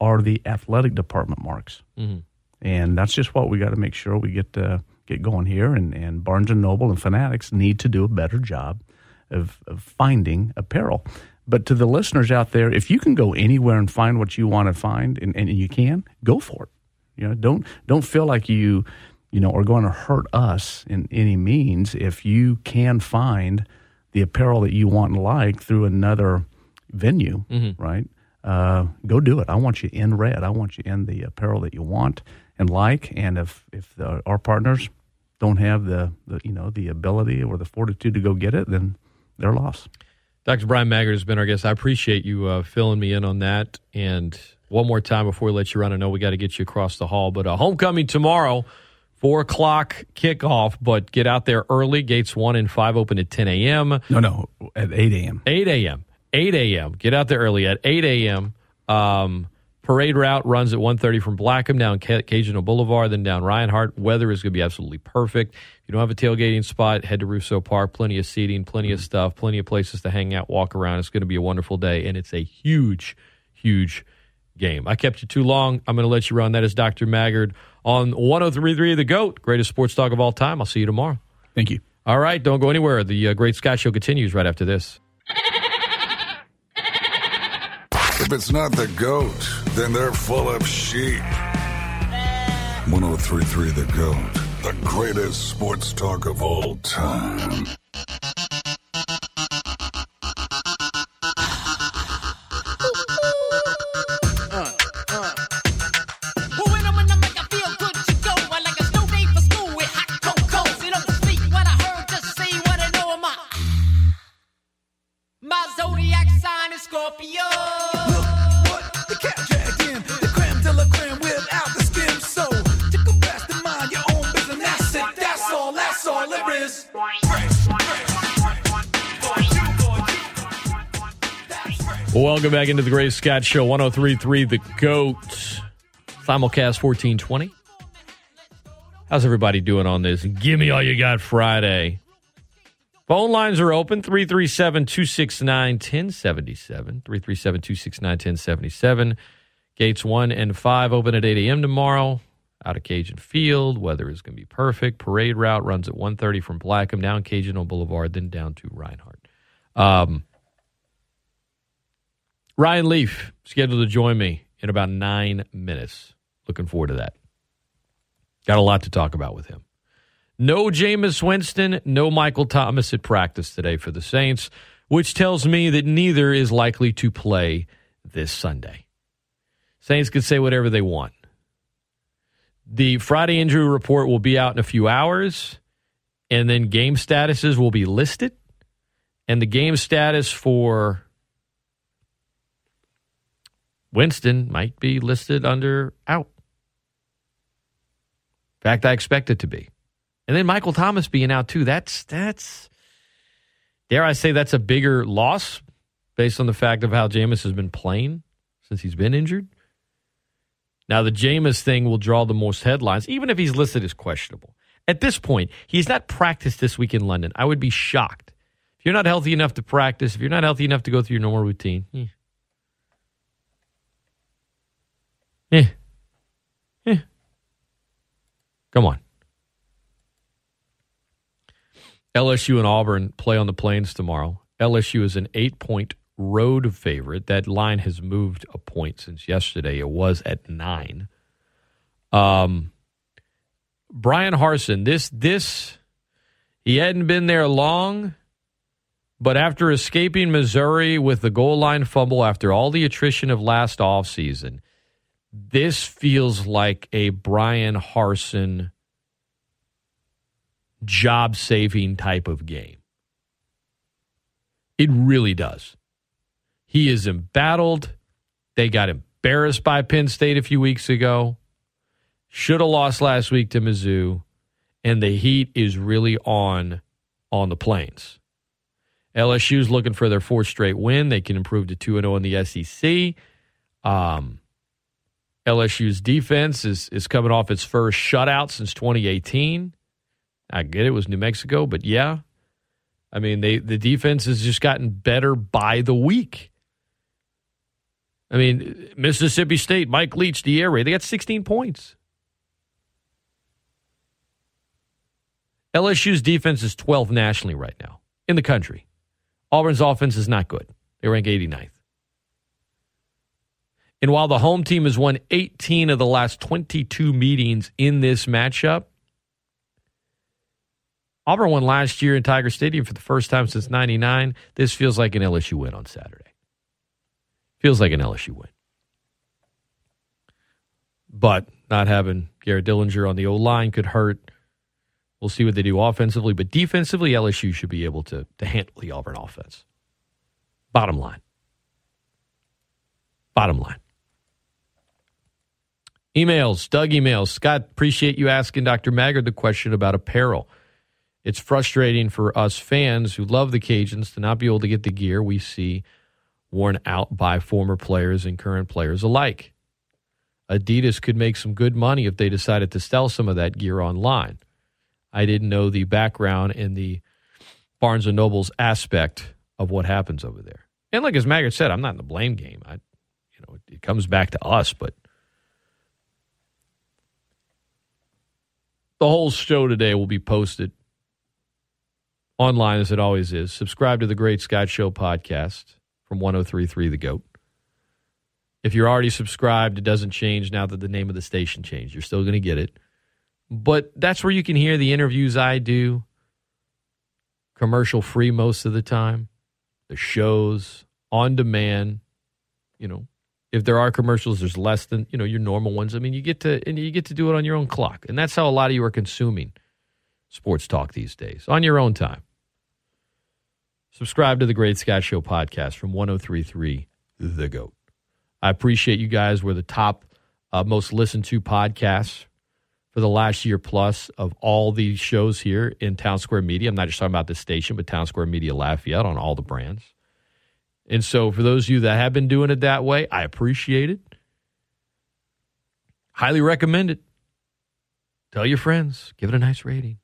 are the athletic department marks Mhm. and that's just what we got to make sure we get uh, get going here. And, and Barnes and Noble and Fanatics need to do a better job of, of finding apparel. But to the listeners out there, if you can go anywhere and find what you want to find, and, and you can, go for it. You know, don't don't feel like you you know are going to hurt us in any means if you can find the apparel that you want and like through another venue, right? Uh, go do it. I want you in red. I want you in the apparel that you want and like. And if if the, our partners don't have the, the you know the ability or the fortitude to go get it, then they're lost. Dr. Bryan Maggard has been our guest. I appreciate you uh, filling me in on that. And one more time before we let you run, I know we got to get you across the hall, but uh, homecoming tomorrow, four o'clock kickoff. But get out there early. Gates one and five open at ten a.m. No, no, at eight a.m. Eight a.m. Eight a.m. Get out there early at eight a.m. Um, parade route runs at 1.30 from Blackham down Cajun Boulevard, then down Reinhardt. Weather is going to be absolutely perfect. If you don't have a tailgating spot, head to Russo Park. Plenty of seating, plenty of stuff, plenty of places to hang out, walk around. It's going to be a wonderful day, and it's a huge, huge game. I kept you too long. I'm going to let you run. That is Dr. Maggard on 1033 The GOAT, greatest sports talk of all time. I'll see you tomorrow. Thank you. All right, don't go anywhere. The uh, Great Scott Show continues right after this. If it's not the GOAT, then they're full of sheep. 1033 The GOAT, the greatest sports talk of all time. Welcome back into the Great Scott Show, 1033 The GOAT, simulcast 1420. How's everybody doing on this? Give me all you got Friday. Phone lines are open 337 269 1077. 337 269 1077. Gates 1 and 5 open at 8 a.m. tomorrow. Out of Cajun Field. Weather is going to be perfect. Parade route runs at 1.30 from Blackham down Cajun on Boulevard, then down to Reinhardt. Um, Ryan Leaf scheduled to join me in about nine minutes. Looking forward to that. Got a lot to talk about with him. No Jameis Winston, no Michael Thomas at practice today for the Saints, which tells me that neither is likely to play this Sunday. Saints can say whatever they want. The Friday injury report will be out in a few hours, and then game statuses will be listed. And the game status for Winston might be listed under out. In fact, I expect it to be. And then Michael Thomas being out too. That's that's dare I say that's a bigger loss based on the fact of how Jameis has been playing since he's been injured. Now, the Jameis thing will draw the most headlines, even if he's listed as questionable. At this point, he's not practiced this week in London. I would be shocked. If you're not healthy enough to practice, if you're not healthy enough to go through your normal routine, eh. Eh. Eh. Come on. LSU and Auburn play on the plains tomorrow. LSU is an eight point road favorite. That line has moved a point since yesterday. It was at nine. Um, Bryan Harsin, this this he hadn't been there long, but after escaping Missouri with the goal line fumble after all the attrition of last offseason, this feels like a Bryan Harsin job saving type of game. It really does. He is embattled. They got embarrassed by Penn State a few weeks ago. Should have lost last week to Mizzou. And the heat is really on on the plains. LSU's looking for their fourth straight win. They can improve to 2 0 in the SEC. Um, LSU's defense is, is coming off its first shutout since 2018. I get it, was New Mexico, but yeah. I mean, they the defense has just gotten better by the week. I mean, Mississippi State, Mike Leach, the air raid, they got 16 points. LSU's defense is 12th nationally right now in the country. Auburn's offense is not good. They rank 89th. And while the home team has won 18 of the last 22 meetings in this matchup, Auburn won last year in Tiger Stadium for the first time since 99. This feels like an LSU win on Saturday. Feels like an LSU win. But not having Garrett Dellinger on the O line could hurt. We'll see what they do offensively, but defensively, LSU should be able to, to handle the Auburn offense. Bottom line. Bottom line. Emails, Doug emails. Scott, appreciate you asking Dr. Maggard the question about apparel. It's frustrating for us fans who love the Cajuns to not be able to get the gear we see worn out by former players and current players alike. Adidas could make some good money if they decided to sell some of that gear online. I didn't know the background and the Barnes and Nobles aspect of what happens over there. And like as Maggard said, I'm not in the blame game. I, you know, it, it comes back to us, but the whole show today will be posted online as it always is. Subscribe to the Great Scott Show podcast from 1033 The Goat. If you're already subscribed, it doesn't change now that the name of the station changed. You're still going to get it. But that's where you can hear the interviews I do, commercial free most of the time, the shows on demand. You know, if there are commercials, there's less than you know your normal ones. I mean, you get to and you get to do it on your own clock, and that's how a lot of you are consuming sports talk these days on your own time. Subscribe to the Great Scott Show podcast from 1033 The Goat. I appreciate you guys. We're the top, uh, most listened to podcasts for the last year plus of all these shows here in Townsquare Media. I'm not just talking about this station, but Townsquare Media Lafayette on all the brands. And so, for those of you that have been doing it that way, I appreciate it. Highly recommend it. Tell your friends, give it a nice rating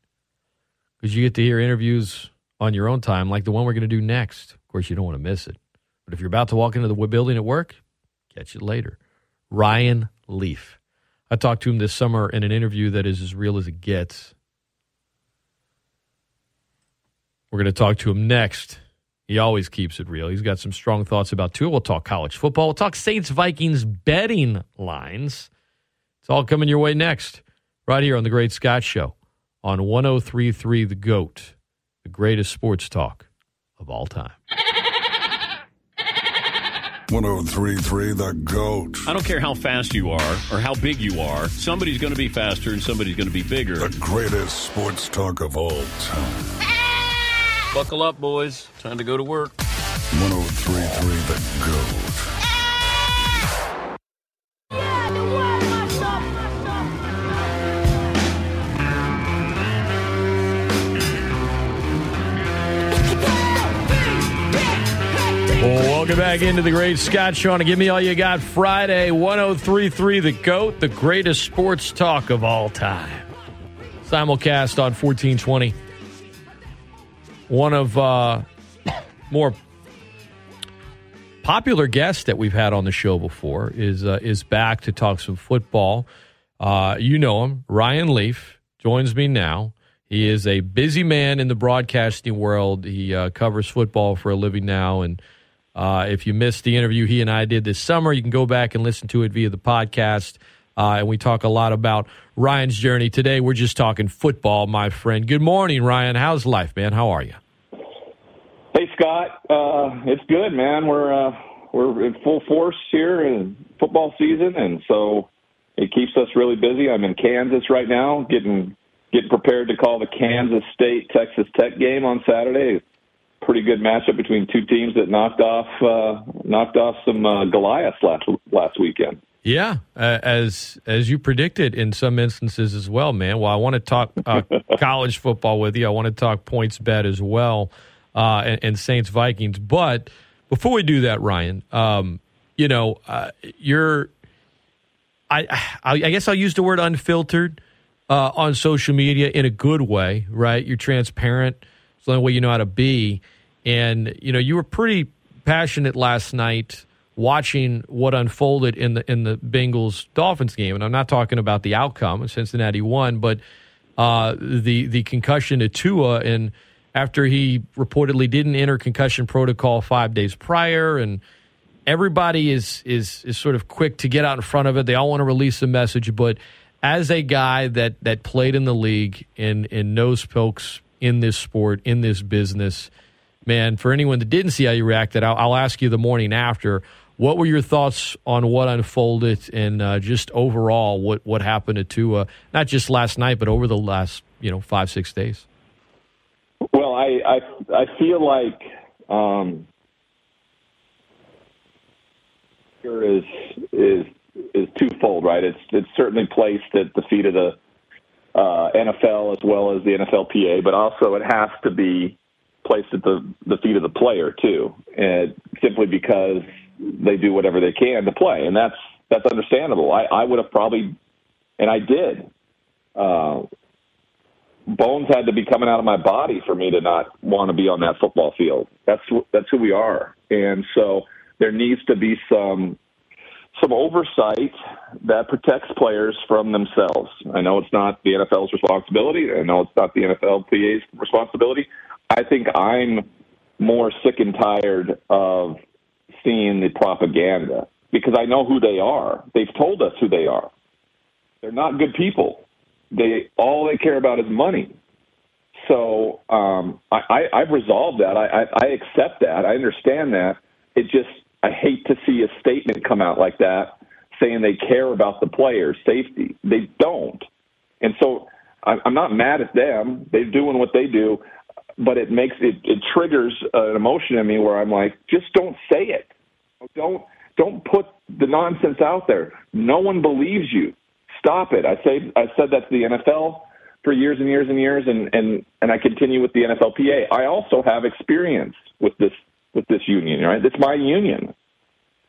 because you get to hear interviews on your own time, like the one we're going to do next. Of course, you don't want to miss it. But if you're about to walk into the building at work, catch it later. Ryan Leaf. I talked to him this summer in an interview that is as real as it gets. We're going to talk to him next. He always keeps it real. He's got some strong thoughts about Tua. We'll talk college football. We'll talk Saints Vikings betting lines. It's all coming your way next, right here on The Great Scott Show on 1033 The Goat, the greatest sports talk of all time. 1033 The Goat. I don't care how fast you are or how big you are, somebody's going to be faster and somebody's going to be bigger. The greatest sports talk of all time. Buckle up, boys. Time to go to work. 1033 The Goat. Welcome back into the Great Scott Show. And give me all you got Friday, 1033 The GOAT, the greatest sports talk of all time. Simulcast on 1420. One of uh, more popular guests that we've had on the show before is uh, is back to talk some football. Uh, you know him, Ryan Leaf joins me now. He is a busy man in the broadcasting world. He uh, covers football for a living now, and uh, if you missed the interview he and I did this summer, you can go back and listen to it via the podcast. Uh, and we talk a lot about Ryan's journey. Today, we're just talking football, my friend. Good morning, Ryan. How's life, man? How are you? Hey Scott, uh, it's good, man. We're uh, we're in full force here in football season, and so it keeps us really busy. I'm in Kansas right now, getting getting prepared to call the Kansas State Texas Tech game on Saturday. Pretty good matchup between two teams that knocked off uh, knocked off some uh, Goliaths last last weekend. Yeah, uh, as as you predicted in some instances as well, man. Well, I want to talk uh, *laughs* college football with you. I want to talk PointsBet as well, uh, and, and Saints Vikings. But before we do that, Ryan, um, you know, uh, you're. I, I I guess I'll use the word unfiltered uh, on social media in a good way, right? You're transparent. It's the only way you know how to be. And you know, you were pretty passionate last night watching what unfolded in the in the Bengals Dolphins game, and I'm not talking about the outcome. Cincinnati won, but uh, the the concussion to Tua, and after he reportedly didn't enter concussion protocol five days prior, and everybody is is is sort of quick to get out in front of it. They all want to release a message, but as a guy that that played in the league and and knows folks in this sport in this business, man, for anyone that didn't see how you reacted, I'll, I'll ask you the morning after. What were your thoughts on what unfolded and uh, just overall what, what happened to Tua, not just last night, but over the last you know five six days? Well, I I, I feel like um, here is is is twofold, right? It's it's certainly placed at the feet of the uh, NFL as well as the NFLPA, but also it has to be placed at the the feet of the player too, and simply because they do whatever they can to play, and that's that's understandable. I, I would have probably, and I did. Uh, bones had to be coming out of my body for me to not want to be on that football field. That's that's who we are, and so there needs to be some some oversight that protects players from themselves. I know it's not the NFL's responsibility. I know it's not the NFLPA's responsibility. I think I'm more sick and tired of seeing the propaganda because I know who they are. They've told us who they are. They're not good people. They all they care about is money. So um, I, I, I've resolved that. I, I, I accept that. I understand that. It just I hate to see a statement come out like that saying they care about the players' safety. They don't, and so I, I'm not mad at them. They're doing what they do, but it makes it it triggers an emotion in me where I'm like, just don't say it. Don't don't put the nonsense out there. No one believes you. Stop it. I say I said that to the NFL for years and years and years, and and and I continue with the NFLPA. I also have experience with this with this union. Right, it's my union,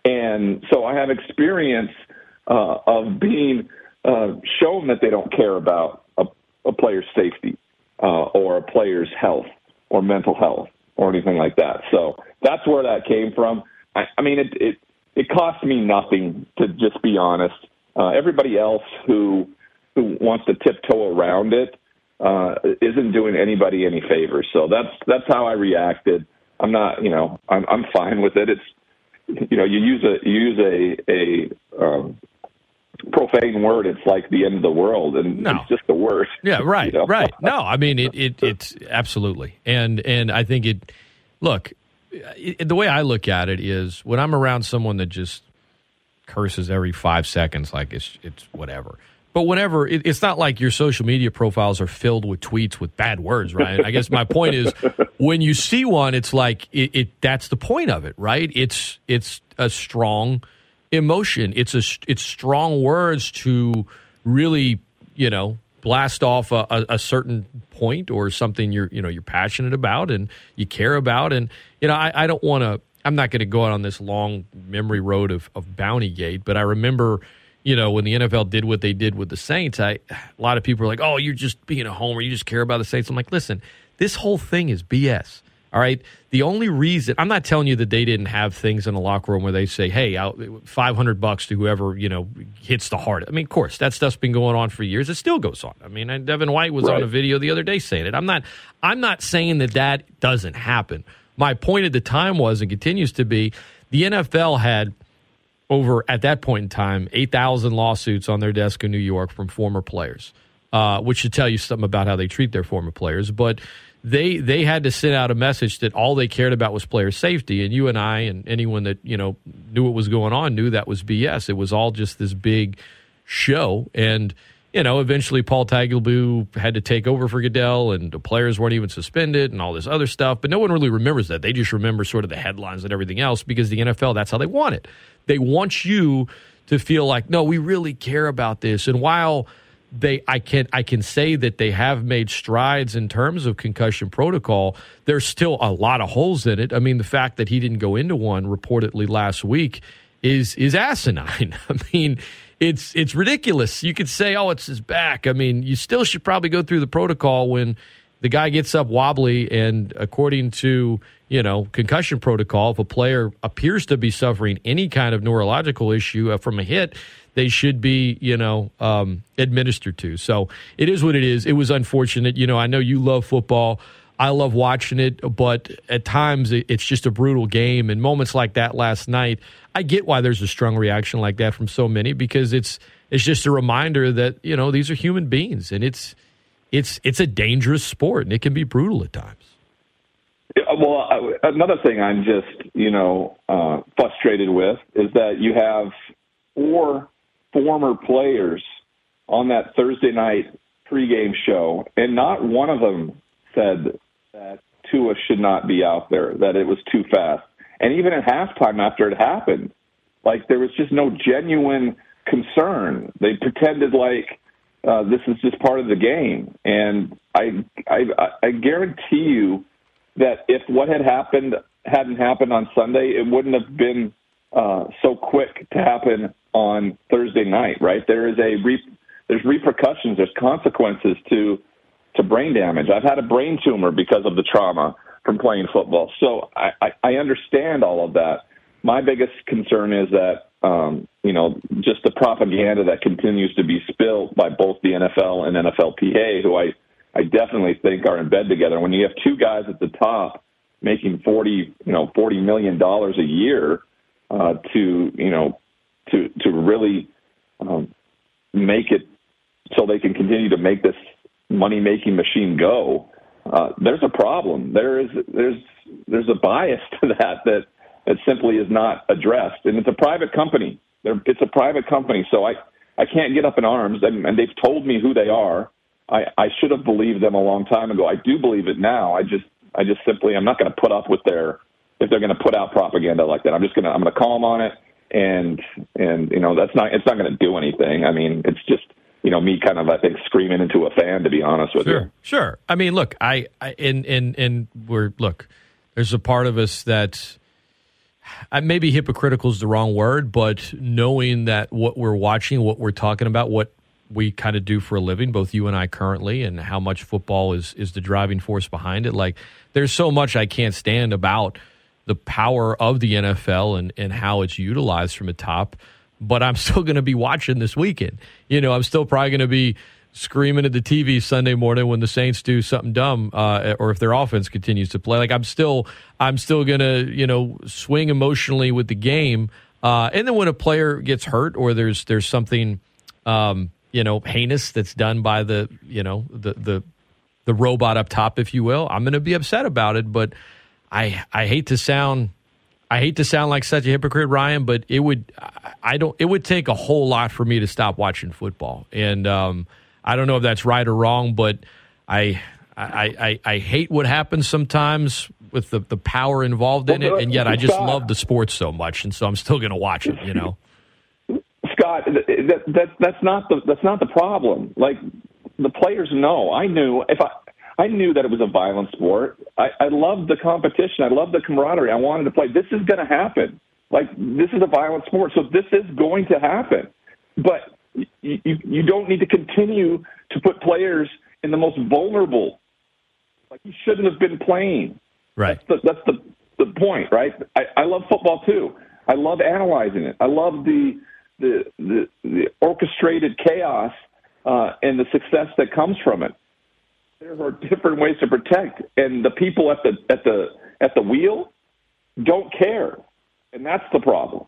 and so I have experience uh, of being uh, shown that they don't care about a, a player's safety uh, or a player's health or mental health or anything like that. So that's where that came from. I, I mean, it, it it cost me nothing to just be honest. Uh, everybody else who who wants to tiptoe around it uh, isn't doing anybody any favors. So that's that's how I reacted. I'm not, you know, I'm I'm fine with it. It's, you know, you use a you use a a um, profane word. It's like the end of the world, and No. it's just the worst. Yeah, right, you know? right. No, I mean it, it. It's absolutely, and and I think it. Look, it, the way I look at it is when I'm around someone that just curses every five seconds, like it's it's whatever. But whenever it, it's not like your social media profiles are filled with tweets with bad words, right? I guess my point is *laughs* when you see one, it's like it, it. That's the point of it, right? It's it's a strong emotion. It's a it's strong words to really you know blast off a, a, a certain point or something you're you know you're passionate about and you care about and you know I, I don't want to I'm not going to go out on this long memory road of of Bounty Gate, but I remember. You know, when the NFL did what they did with the Saints, I a lot of people are like, "Oh, you're just being a homer. You just care about the Saints." I'm like, "Listen, this whole thing is BS." All right. The only reason I'm not telling you that they didn't have things in the locker room where they say, "Hey, five hundred bucks to whoever you know hits the hardest." I mean, of course, that stuff's been going on for years. It still goes on. I mean, Devin White was on a video the other day saying it. I'm not. I'm not saying that that doesn't happen. My point at the time was, and continues to be, the NFL had over at that point in time 8,000 lawsuits on their desk in New York from former players, uh, which should tell you something about how they treat their former players. But they they had to send out a message that all they cared about was player safety, and you and I and anyone that you know knew what was going on knew that was BS. It was all just this big show, and you know eventually Paul Tagliabue had to take over for Goodell, and the players weren't even suspended, and all this other stuff. But no one really remembers that. They just remember sort of the headlines and everything else because the NFL that's how they want it. They want you to feel like no, we really care about this, and while they I can I can say that they have made strides in terms of concussion protocol. There's still a lot of holes in it. I mean, the fact that he didn't go into one reportedly last week is is asinine. *laughs* I mean, it's it's ridiculous. You could say, "Oh, it's his back." I mean, you still should probably go through the protocol when the guy gets up wobbly and according to you know concussion protocol if a player appears to be suffering any kind of neurological issue uh, from a hit they should be you know um, administered to. So it is what it is. It was unfortunate. You know i know you love football. I love watching it but at times it's just a brutal game. And moments like that last night i get why there's a strong reaction like that from so many because it's it's just a reminder that you know these are human beings and it's it's it's a dangerous sport and it can be brutal at times. Well, another thing I'm just, you know, uh, frustrated with is that you have four former players on that Thursday night pregame show, and not one of them said that Tua should not be out there, that it was too fast. And even at halftime after it happened, like there was just no genuine concern. They pretended like uh, this is just part of the game, and I, I, I guarantee you that if what had happened hadn't happened on Sunday, it wouldn't have been uh, so quick to happen on Thursday night. Right? There is a re- there's repercussions, there's consequences to to brain damage. I've had a brain tumor because of the trauma from playing football, so I, I, I understand all of that. My biggest concern is that um, you know just the propaganda that continues to be spilled by both the NFL and NFLPA, who I I definitely think are in bed together. When you have two guys at the top making forty, you know, forty million dollars a year uh, to, you know, to to really um, make it so they can continue to make this money making machine go. Uh, there's a problem. There is there's there's a bias *laughs* to that that that simply is not addressed, and it's a private company. They're, it's a private company, so I I can't get up in arms, and, and they've told me who they are. I, I should have believed them a long time ago. I do believe it now. I just I just simply I'm not going to put up with their if they're going to put out propaganda like that. I'm just going to I'm going to call them on it, and and you know that's not it's not going to do anything. I mean it's just you know me kind of I think screaming into a fan to be honest with you. Sure, sure. I mean, look, I, I and and and we're look. There's a part of us that uh, maybe hypocritical is the wrong word, but knowing that what we're watching, what we're talking about, what we kind of do for a living, both you and I currently, and how much football is is the driving force behind it. Like, there's so much I can't stand about the power of the NFL and and how it's utilized from the top. But I'm *laughs* still going to be watching this weekend. You know, I'm still probably going to be screaming at the TV Sunday morning when the Saints do something dumb, uh, or if their offense continues to play. Like I'm still, I'm still gonna, you know, swing emotionally with the game. Uh, and then when a player gets hurt or there's there's something, um, you know, heinous that's done by the, you know, the the the robot up top, if you will, I'm going to be upset about it. But I I hate to sound. I hate to sound like such a hypocrite, Ryan, but it would I- don't it would take a whole lot for me to stop watching football. And um, I don't know if that's right or wrong, but I I, I, I hate what happens sometimes with the, the power involved in it, and yet I just Scott- love the sport so much, and so I'm still going to watch it. You know, Scott, that, that that's not the that's not the problem. Like the players know. I knew if I I knew that it was a violent sport. I, I loved the competition. I loved the camaraderie. I wanted to play. This is going to happen. Like this is a violent sport, so this is going to happen. But you, you, you don't need to continue to put players in the most vulnerable. Like you shouldn't have been playing. Right. That's the, that's the, the point, right? I, I love football too. I love analyzing it. I love the the the, the orchestrated chaos uh, and the success that comes from it. There are different ways to protect, and the people at the at the at the wheel don't care, and that's the problem.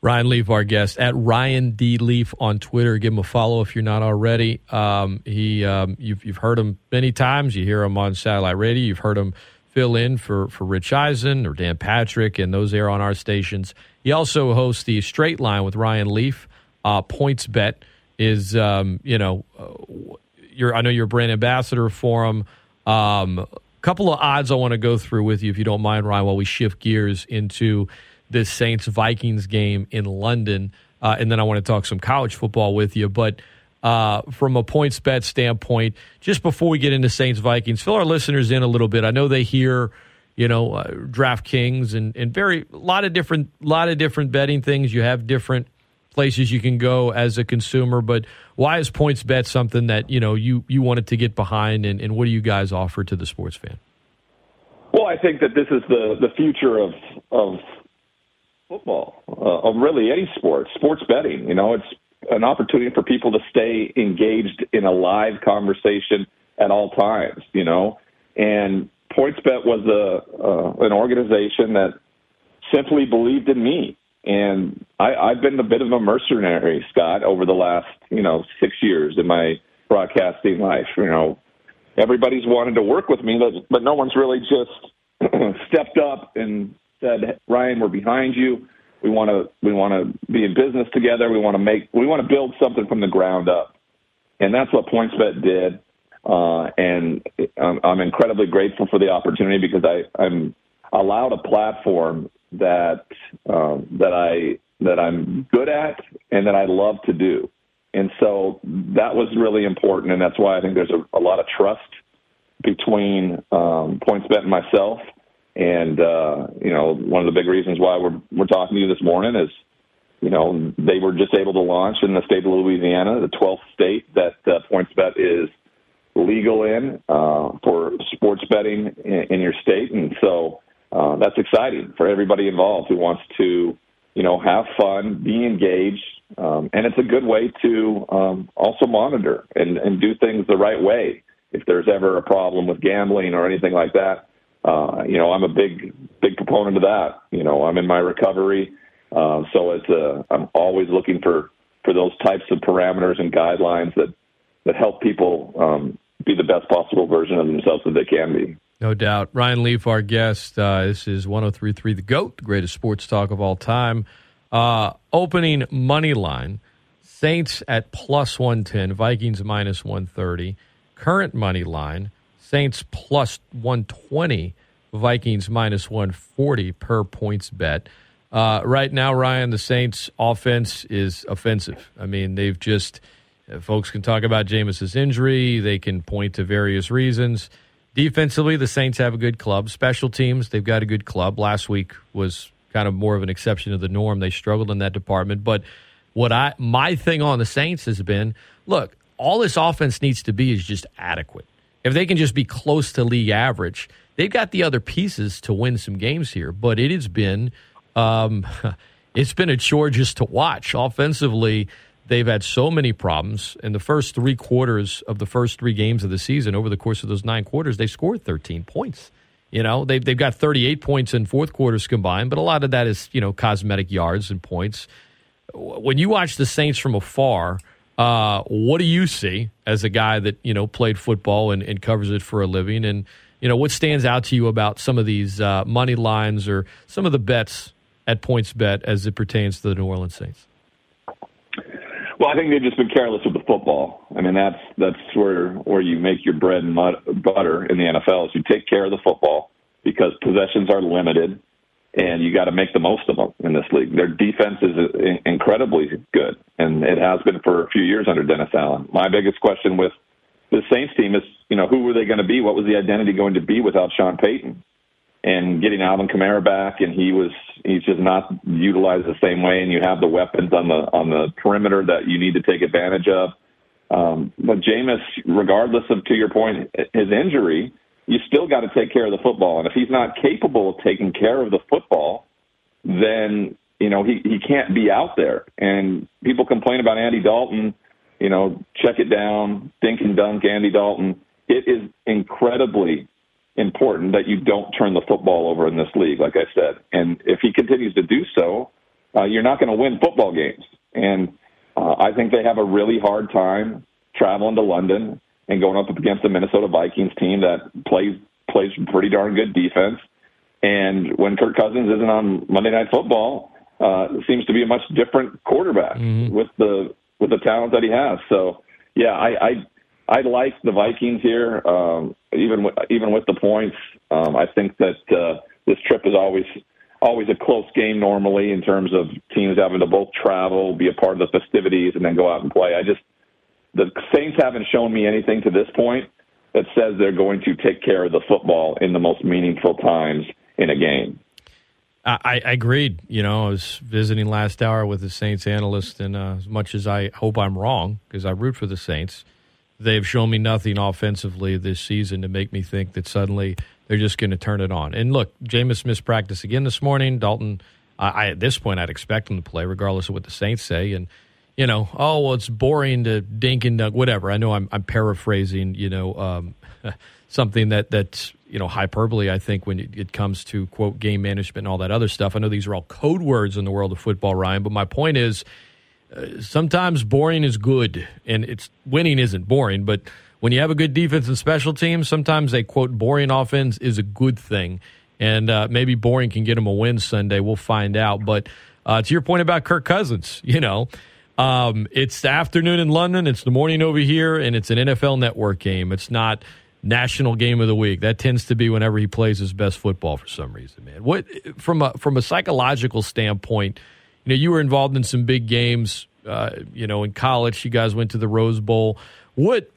Ryan Leaf, our guest at Ryan D Leaf on Twitter. Give him a follow if you're not already. Um, he, um, you've you've heard him many times. You hear him on satellite radio. You've heard him fill in for for Rich Eisen or Dan Patrick, and those air on our stations. He also hosts the Straight Line with Ryan Leaf. Uh, PointsBet is, um, you know, uh, you're I know you're a brand ambassador for him. Um, couple of odds I want to go through with you, if you don't mind, Ryan, while we shift gears into this Saints Vikings game in London, uh, and then I want to talk some college football with you. But uh, from a PointsBet standpoint, just before we get into Saints Vikings, fill our listeners in a little bit. I know they hear, you know, uh, DraftKings and and very a lot of different lot of different betting things. You have different places you can go as a consumer, but why is PointsBet something that you know you you wanted to get behind, and, and what do you guys offer to the sports fan? Well, I think that this is the the future of of football, uh, of really any sport, sports betting. You know, it's an opportunity for people to stay engaged in a live conversation at all times. You know, and PointsBet was a uh, an organization that simply believed in me, and I, I've been a bit of a mercenary, Scott, over the last you know six years in my broadcasting life. You know, everybody's wanted to work with me, but but no one's really just *clears throat* stepped up and said, "Ryan, we're behind you. We want to we want to be in business together. We want to make we want to build something from the ground up." And that's what PointsBet did. Uh, and I'm, I'm incredibly grateful for the opportunity because I, I'm allowed a platform that um, that I that I'm good at and that I love to do. And so that was really important, and that's why I think there's a, a lot of trust between um, PointsBet and myself. And uh, you know, one of the big reasons why we're we're talking to you this morning is, you know, they were just able to launch in the state of Louisiana, the 12th state that uh, PointsBet is legal in uh, for sports betting in, in your state, and so uh, that's exciting for everybody involved who wants to, you know, have fun, be engaged, um, and it's a good way to um, also monitor and, and do things the right way. If there's ever a problem with gambling or anything like that, uh, you know, I'm a big, big proponent of that. You know, I'm in my recovery, uh, so it's uh, I'm always looking for for those types of parameters and guidelines that that help people um, be the best possible version of themselves that they can be. No doubt. Ryan Leaf, our guest. Uh, this is 1033 The GOAT, the greatest sports talk of all time. Uh, opening money line Saints at plus 110, Vikings minus 130. Current money line Saints plus 120, Vikings minus 140 per PointsBet. Uh, right now, Ryan, the Saints' offense is offensive. I mean, they've just, uh, folks can talk about Jameis's injury, they can point to various reasons. Defensively, the Saints have a good club. Special teams, they've got a good club. Last week was kind of more of an exception to the norm. They struggled in that department. But what I my thing on the Saints has been, look, all this offense needs to be is just adequate. If they can just be close to league average, they've got the other pieces to win some games here. But it has been um, *laughs* it's been a chore just to watch. Offensively, they've had so many problems. In the first three quarters of the first three games of the season, over the course of those nine quarters, they scored 13 points. You know, they've, they've got 38 points in fourth quarters combined, but a lot of that is, you know, cosmetic yards and points. When you watch the Saints from afar, uh, what do you see as a guy that, you know, played football and, and covers it for a living? And, you know, what stands out to you about some of these uh, money lines or some of the bets at PointsBet as it pertains to the New Orleans Saints? Well, I think they've just been careless with the football. I mean, that's that's where where you make your bread and butter in the NFL. Is you take care of the football because possessions are limited, and you got to make the most of them in this league. Their defense is uh, incredibly good, and it has been for a few years under Dennis Allen. My biggest question with the Saints team is, you know, who were they going to be? What was the identity going to be without Sean Payton? And getting Alvin Kamara back, and he was he's just not utilized the same way. And you have the weapons on the on the perimeter that you need to take advantage of. Um, but Jameis, regardless of to your point, his injury, you still got to take care of the football. And if he's not capable of taking care of the football, then you know he he can't be out there. And people complain about Andy Dalton. You know, check it down, dink and dunk, Andy Dalton. It is incredibly important that you don't turn the football over in this league, like I said. And if he continues to do so, uh, you're not going to win football games. And uh, I think they have a really hard time traveling to London and going up against the Minnesota Vikings team that plays plays pretty darn good defense. And when Kirk Cousins isn't on Monday Night Football, uh, seems to be a much different quarterback with the with the talent that he has. So, yeah, I I, I like the Vikings here, um, even with, even with the points. Um, I think that uh, this trip is always always a close game normally in terms of teams having to both travel, be a part of the festivities, and then go out and play. I just the Saints haven't shown me anything to this point that says they're going to take care of the football in the most meaningful times in a game. I, I agreed. You know, I was visiting last hour with the Saints analyst, and uh, as much as I hope I'm wrong, because I root for the Saints, they've shown me nothing offensively this season to make me think that suddenly they're just going to turn it on. And look, Jameis missed practice again this morning. Dalton, I, I at this point, I'd expect him to play regardless of what the Saints say. And you know, oh well, it's boring to dink and dunk, whatever. I know I'm, I'm paraphrasing, you know, um, *laughs* something that that's you know hyperbole. I think when it, it comes to quote game management and all that other stuff. I know these are all code words in the world of football, Ryan. But my point is, uh, sometimes boring is good, and it's winning isn't boring, but when you have a good defense and special teams, sometimes a quote boring offense is a good thing, and uh, maybe boring can get them a win Sunday. We'll find out. But uh, to your point about Kirk Cousins, *laughs* you know. Um, it's the afternoon in London. It's the morning over here, and it's an NFL Network game. It's not national game of the week. That tends to be whenever he plays his best football for some reason, man. What from a from a psychological standpoint, you know, you were involved in some big games. Uh, you know, in college, you guys went to the Rose Bowl. What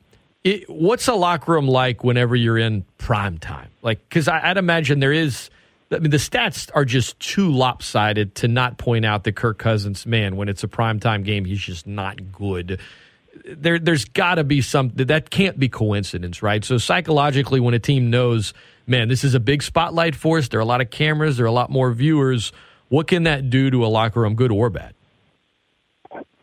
it, what's a locker room like whenever you're in prime time? Like, because I'd imagine there is. I mean, the stats are just too lopsided to not point out that Kirk Cousins, man, when it's a primetime game, he's just not good. There, there's got to be some that can't be coincidence, right? So psychologically, when a team knows, man, this is a big spotlight for us. There are a lot of cameras. There are a lot more viewers. What can that do to a locker room, good or bad?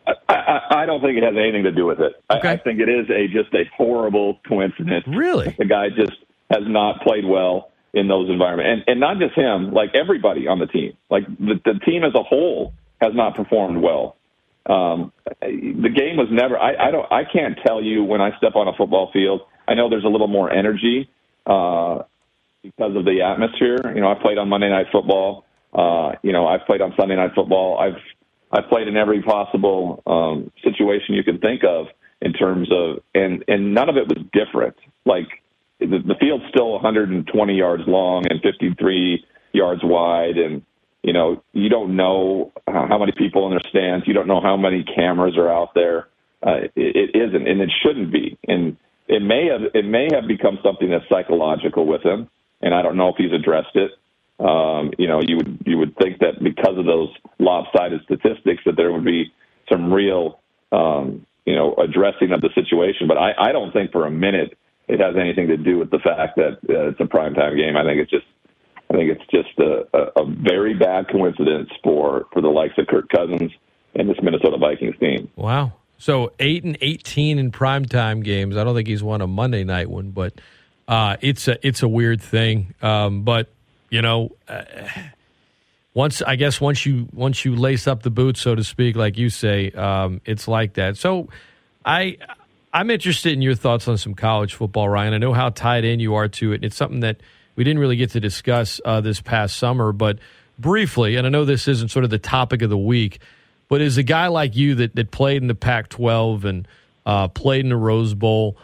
I, I, I don't think it has anything to do with it. I, I think it is a just a horrible coincidence. Really, the guy just has not played well in those environments, and and not just him, like everybody on the team, like the, the team as a whole has not performed well. Um, the game was never. I, I don't. I can't tell you when I step on a football field. I know there's a little more energy uh, because of the atmosphere. You know, I played on Monday Night Football. Uh, you know, I've played on Sunday Night Football. I've I've played in every possible um, situation you can think of in terms of, and and none of it was different. Like the, the field's still 120 yards long and 53 yards wide, and you know you don't know how many people in their stands. You don't know how many cameras are out there. Uh, it, it isn't, and it shouldn't be. And it may have it may have become something that's psychological with him, and I don't know if he's addressed it. Um, you know, you would you would think that because of those lopsided statistics that there would be some real um, you know addressing of the situation. But I, I don't think for a minute it has anything to do with the fact that uh, it's a primetime game. I think it's just I think it's just a, a, a very bad coincidence for for the likes of Kirk Cousins and this Minnesota Vikings team. Wow. So eight and eighteen in primetime games. I don't think he's won a Monday night one, but uh, it's a it's a weird thing. Um, but you know, uh, once I guess once you once you lace up the boots, so to speak, like you say, um, it's like that. So I I'm interested in your thoughts on some college football, Ryan. I know how tied in you are to it. It's something that we didn't really get to discuss uh, this past summer, but briefly, and I know this isn't sort of the topic of the week, but is a guy like you that, that played in the Pac 12 and uh, played in the Rose Bowl,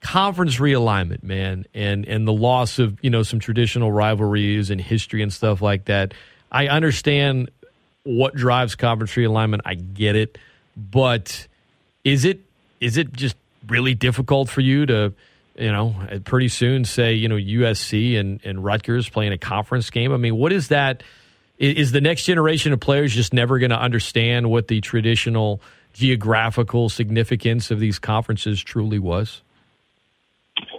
conference realignment, man, and, and the loss of, you know, some traditional rivalries and history and stuff like that. I understand what drives conference realignment. I get it. But is it is it just really difficult for you to, you know, pretty soon say, you know, USC and, and Rutgers playing a conference game? I mean, what is that? Is the next generation of players just never going to understand what the traditional geographical significance of these conferences truly was?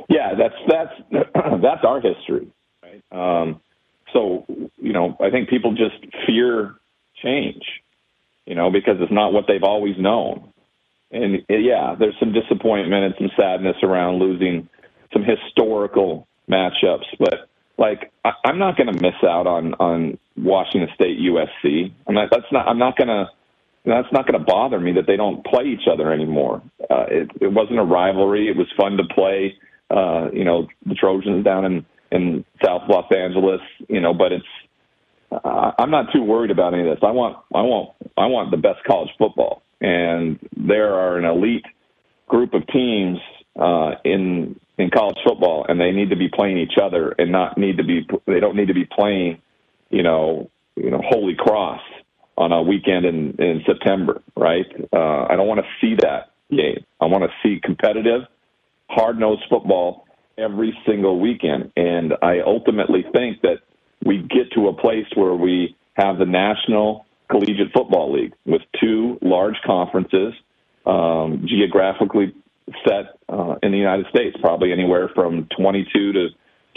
Yeah, that's that's *clears throat* that's our history, right? Um, so you know, I think people just fear change, you know, because it's not what they've always known. And yeah, there's some disappointment and some sadness around losing some historical matchups, but like I, I'm not going to miss out on on Washington State USC. I'm not. That's not. I'm not going to. That's not going to bother me that they don't play each other anymore. Uh, it, it wasn't a rivalry. It was fun to play. Uh, you know, the Trojans down in in South Los Angeles. You know, but it's. Uh, I'm not too worried about any of this. I want. I want. I want the best college football, and there are an elite group of teams uh, in in college football, and they need to be playing each other, and not need to be. They don't need to be playing, you know, you know, Holy Cross on a weekend in in September, right? Uh, I don't want to see that game. I want to see competitive, hard nosed football every single weekend, and I ultimately think that we get to a place where we have the National Collegiate Football League with two large conferences, um, geographically set uh, in the United States, probably anywhere from 22 to,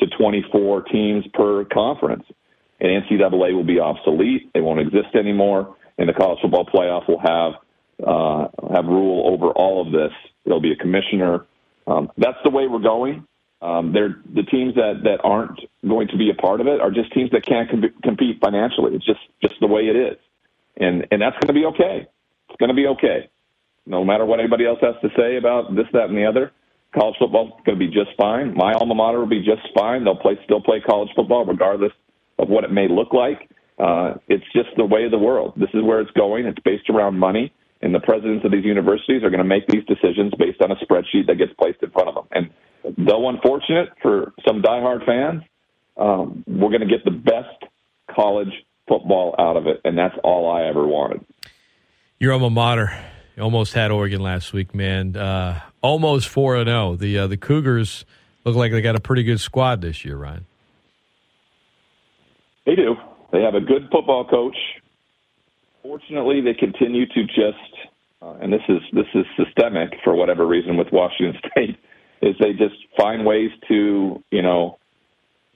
to 24 teams per conference. And NCAA will be obsolete; it won't exist anymore, and the college football playoff will have uh, have rule over all of this. There'll be a commissioner. Um, that's the way we're going. Um, they're the teams that that aren't going to be a part of it are just teams that can't com- compete financially. It's just just the way it is, and and that's going to be okay. It's going to be okay no matter what anybody else has to say about this, that, and the other. College football is going to be just fine. My alma mater will be just fine. They'll play, still play college football regardless of what it may look like. Uh, it's just the way of the world. This is where it's going. It's based around money, and the presidents of these universities are going to make these decisions based on a spreadsheet that gets placed in front of them. And though unfortunate for some diehard fans, um, we're going to get the best college football out of it, and that's all I ever wanted. Your alma mater. You almost had Oregon last week, man. Uh, almost four and zero. The uh, the Cougars look like they got a pretty good squad this year, Ryan. They do. They have a good football coach. Fortunately, they continue to just, uh, and this is this is systemic for whatever reason with Washington *laughs* State, is they just find ways to you know,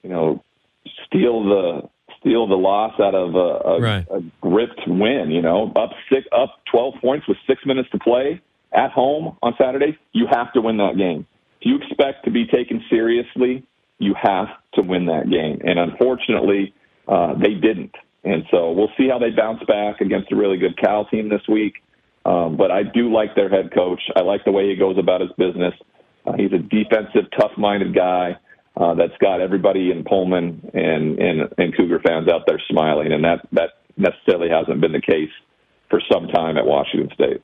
you know, steal the steal the loss out of a, a, Right. a gripped win. You know, up six, up twelve points with six minutes to play at home on Saturday. You have to win that game. If you expect to be taken seriously, you have to win that game. And unfortunately, uh, they didn't. And so we'll see how they bounce back against a really good Cal team this week. Um, but I do like their head coach. I like the way he goes about his business. Uh, he's a defensive, tough-minded guy uh, that's got everybody in Pullman and, and and Cougar fans out there smiling, and that that necessarily hasn't been the case for some time at Washington State.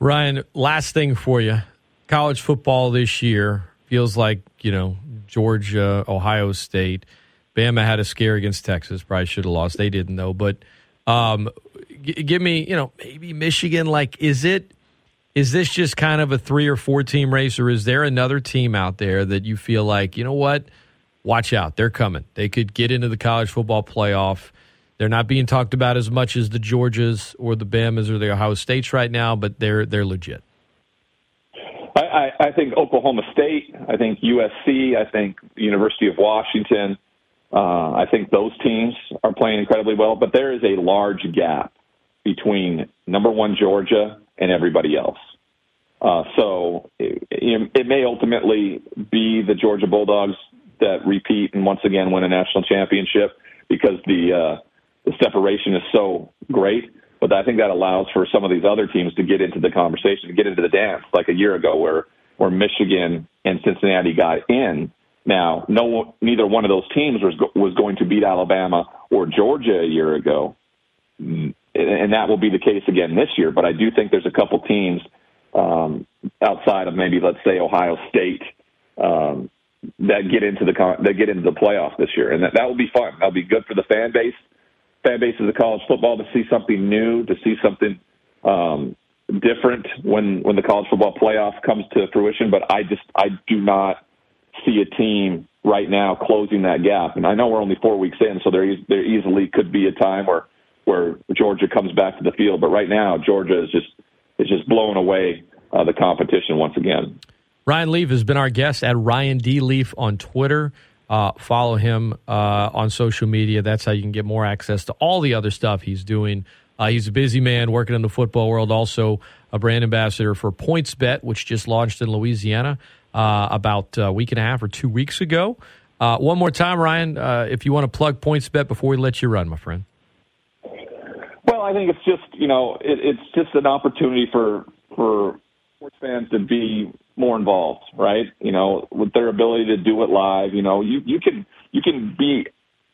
Ryan, last thing for you. College football this year feels like, you know, Georgia, Ohio State. Bama had a scare against Texas. Probably should have lost. They didn't, though. But um, give me, you know, maybe Michigan. Like, is it, is this just kind of a three or four team race, or is there another team out there that you feel like, you know what, watch out, they're coming. They could get into the college football playoff. They're not being talked about as much as the Georgias or the Bamas or the Ohio States right now, but they're they're legit. I, I, I think Oklahoma State. I think USC. I think University of Washington. Uh, I think those teams are playing incredibly well, but there is a large gap between number one Georgia and everybody else. Uh, so it, it may ultimately be the Georgia Bulldogs that repeat and once again win a national championship because the uh, the separation is so great. But I think that allows for some of these other teams to get into the conversation, to get into the dance, like a year ago, where where Michigan and Cincinnati got in. Now, no, neither one of those teams was was going to beat Alabama or Georgia a year ago, and that will be the case again this year. But I do think there's a couple teams um, outside of maybe let's say Ohio State um, that get into the that get into the playoff this year, and that that will be fun. That'll be good for the fan base, fan bases of college football to see something new, to see something um, different when when the college football playoff comes to fruition. But I just I do not see a team right now closing that gap. And I know we're only four weeks in, so there there easily could be a time where where Georgia comes back to the field. But right now, Georgia is just is just blowing away uh, the competition once again. Ryan Leaf has been our guest at Ryan D. Leaf on Twitter. Uh, follow him uh, on social media. That's how you can get more access to all the other stuff he's doing. Uh, he's a busy man working in the football world, also a brand ambassador for PointsBet, which just launched in Louisiana uh, about a week and a half or two weeks ago. Uh, one more time, Ryan, if you want to plug PointsBet before we let you run, my friend. Well, I think it's just you know it, it's just an opportunity for for sports fans to be more involved, right? You know, with their ability to do it live. You know, you you can you can be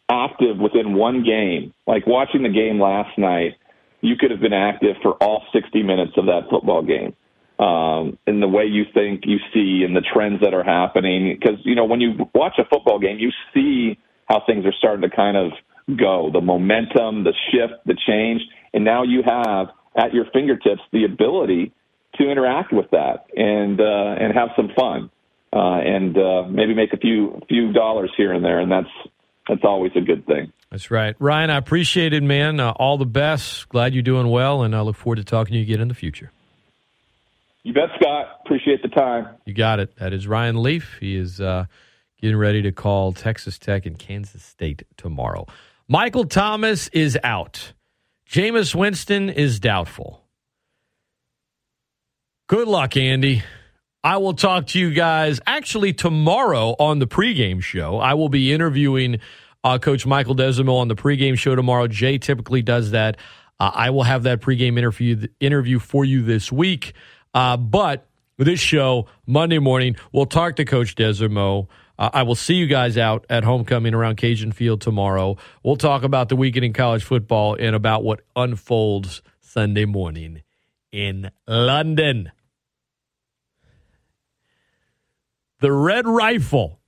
active within one game. Like watching the game last night, you could have been active for all 60 minutes of that football game. Um, in the way you think, you see, and the trends that are happening. Because you know, when you watch a football game, you see how things are starting to kind of go, the momentum, the shift, the change, and now you have at your fingertips the ability to interact with that and uh, and have some fun uh, and uh, maybe make a few few dollars here and there, and that's that's always a good thing. That's right. Ryan, I appreciate it, man. Uh, all the best. Glad you're doing well, and I look forward to talking to you again in the future. You bet, Scott. Appreciate the time. You got it. That is Ryan Leaf. He is uh, getting ready to call Texas Tech and Kansas State tomorrow. Michael Thomas is out. Jameis Winston is doubtful. Good luck, Andy. I will talk to you guys actually tomorrow on the pregame show. I will be interviewing uh, Coach Michael Desormeaux on the pregame show tomorrow. Jay typically does that. Uh, I will have that pregame interview interview for you this week. Uh, but this show Monday morning, we'll talk to Coach Desormeaux. Uh, I will see you guys out at homecoming around Cajun Field tomorrow. We'll talk about the weekend in college football and about what unfolds Sunday morning in London. The Red Rifle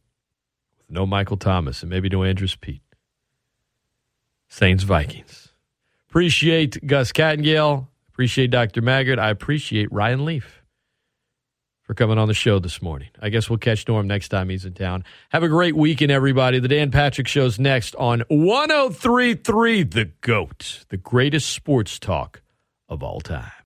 with no Michael Thomas and maybe no Andrus Peat. Saints Vikings. Appreciate Gus Kattengell. Appreciate Dr. Maggard. I appreciate Ryan Leaf for coming on the show this morning. I guess we'll catch Norm next time he's in town. Have a great weekend, everybody. The Dan Patrick Show's next on 1033 The GOAT, the greatest sports talk of all time.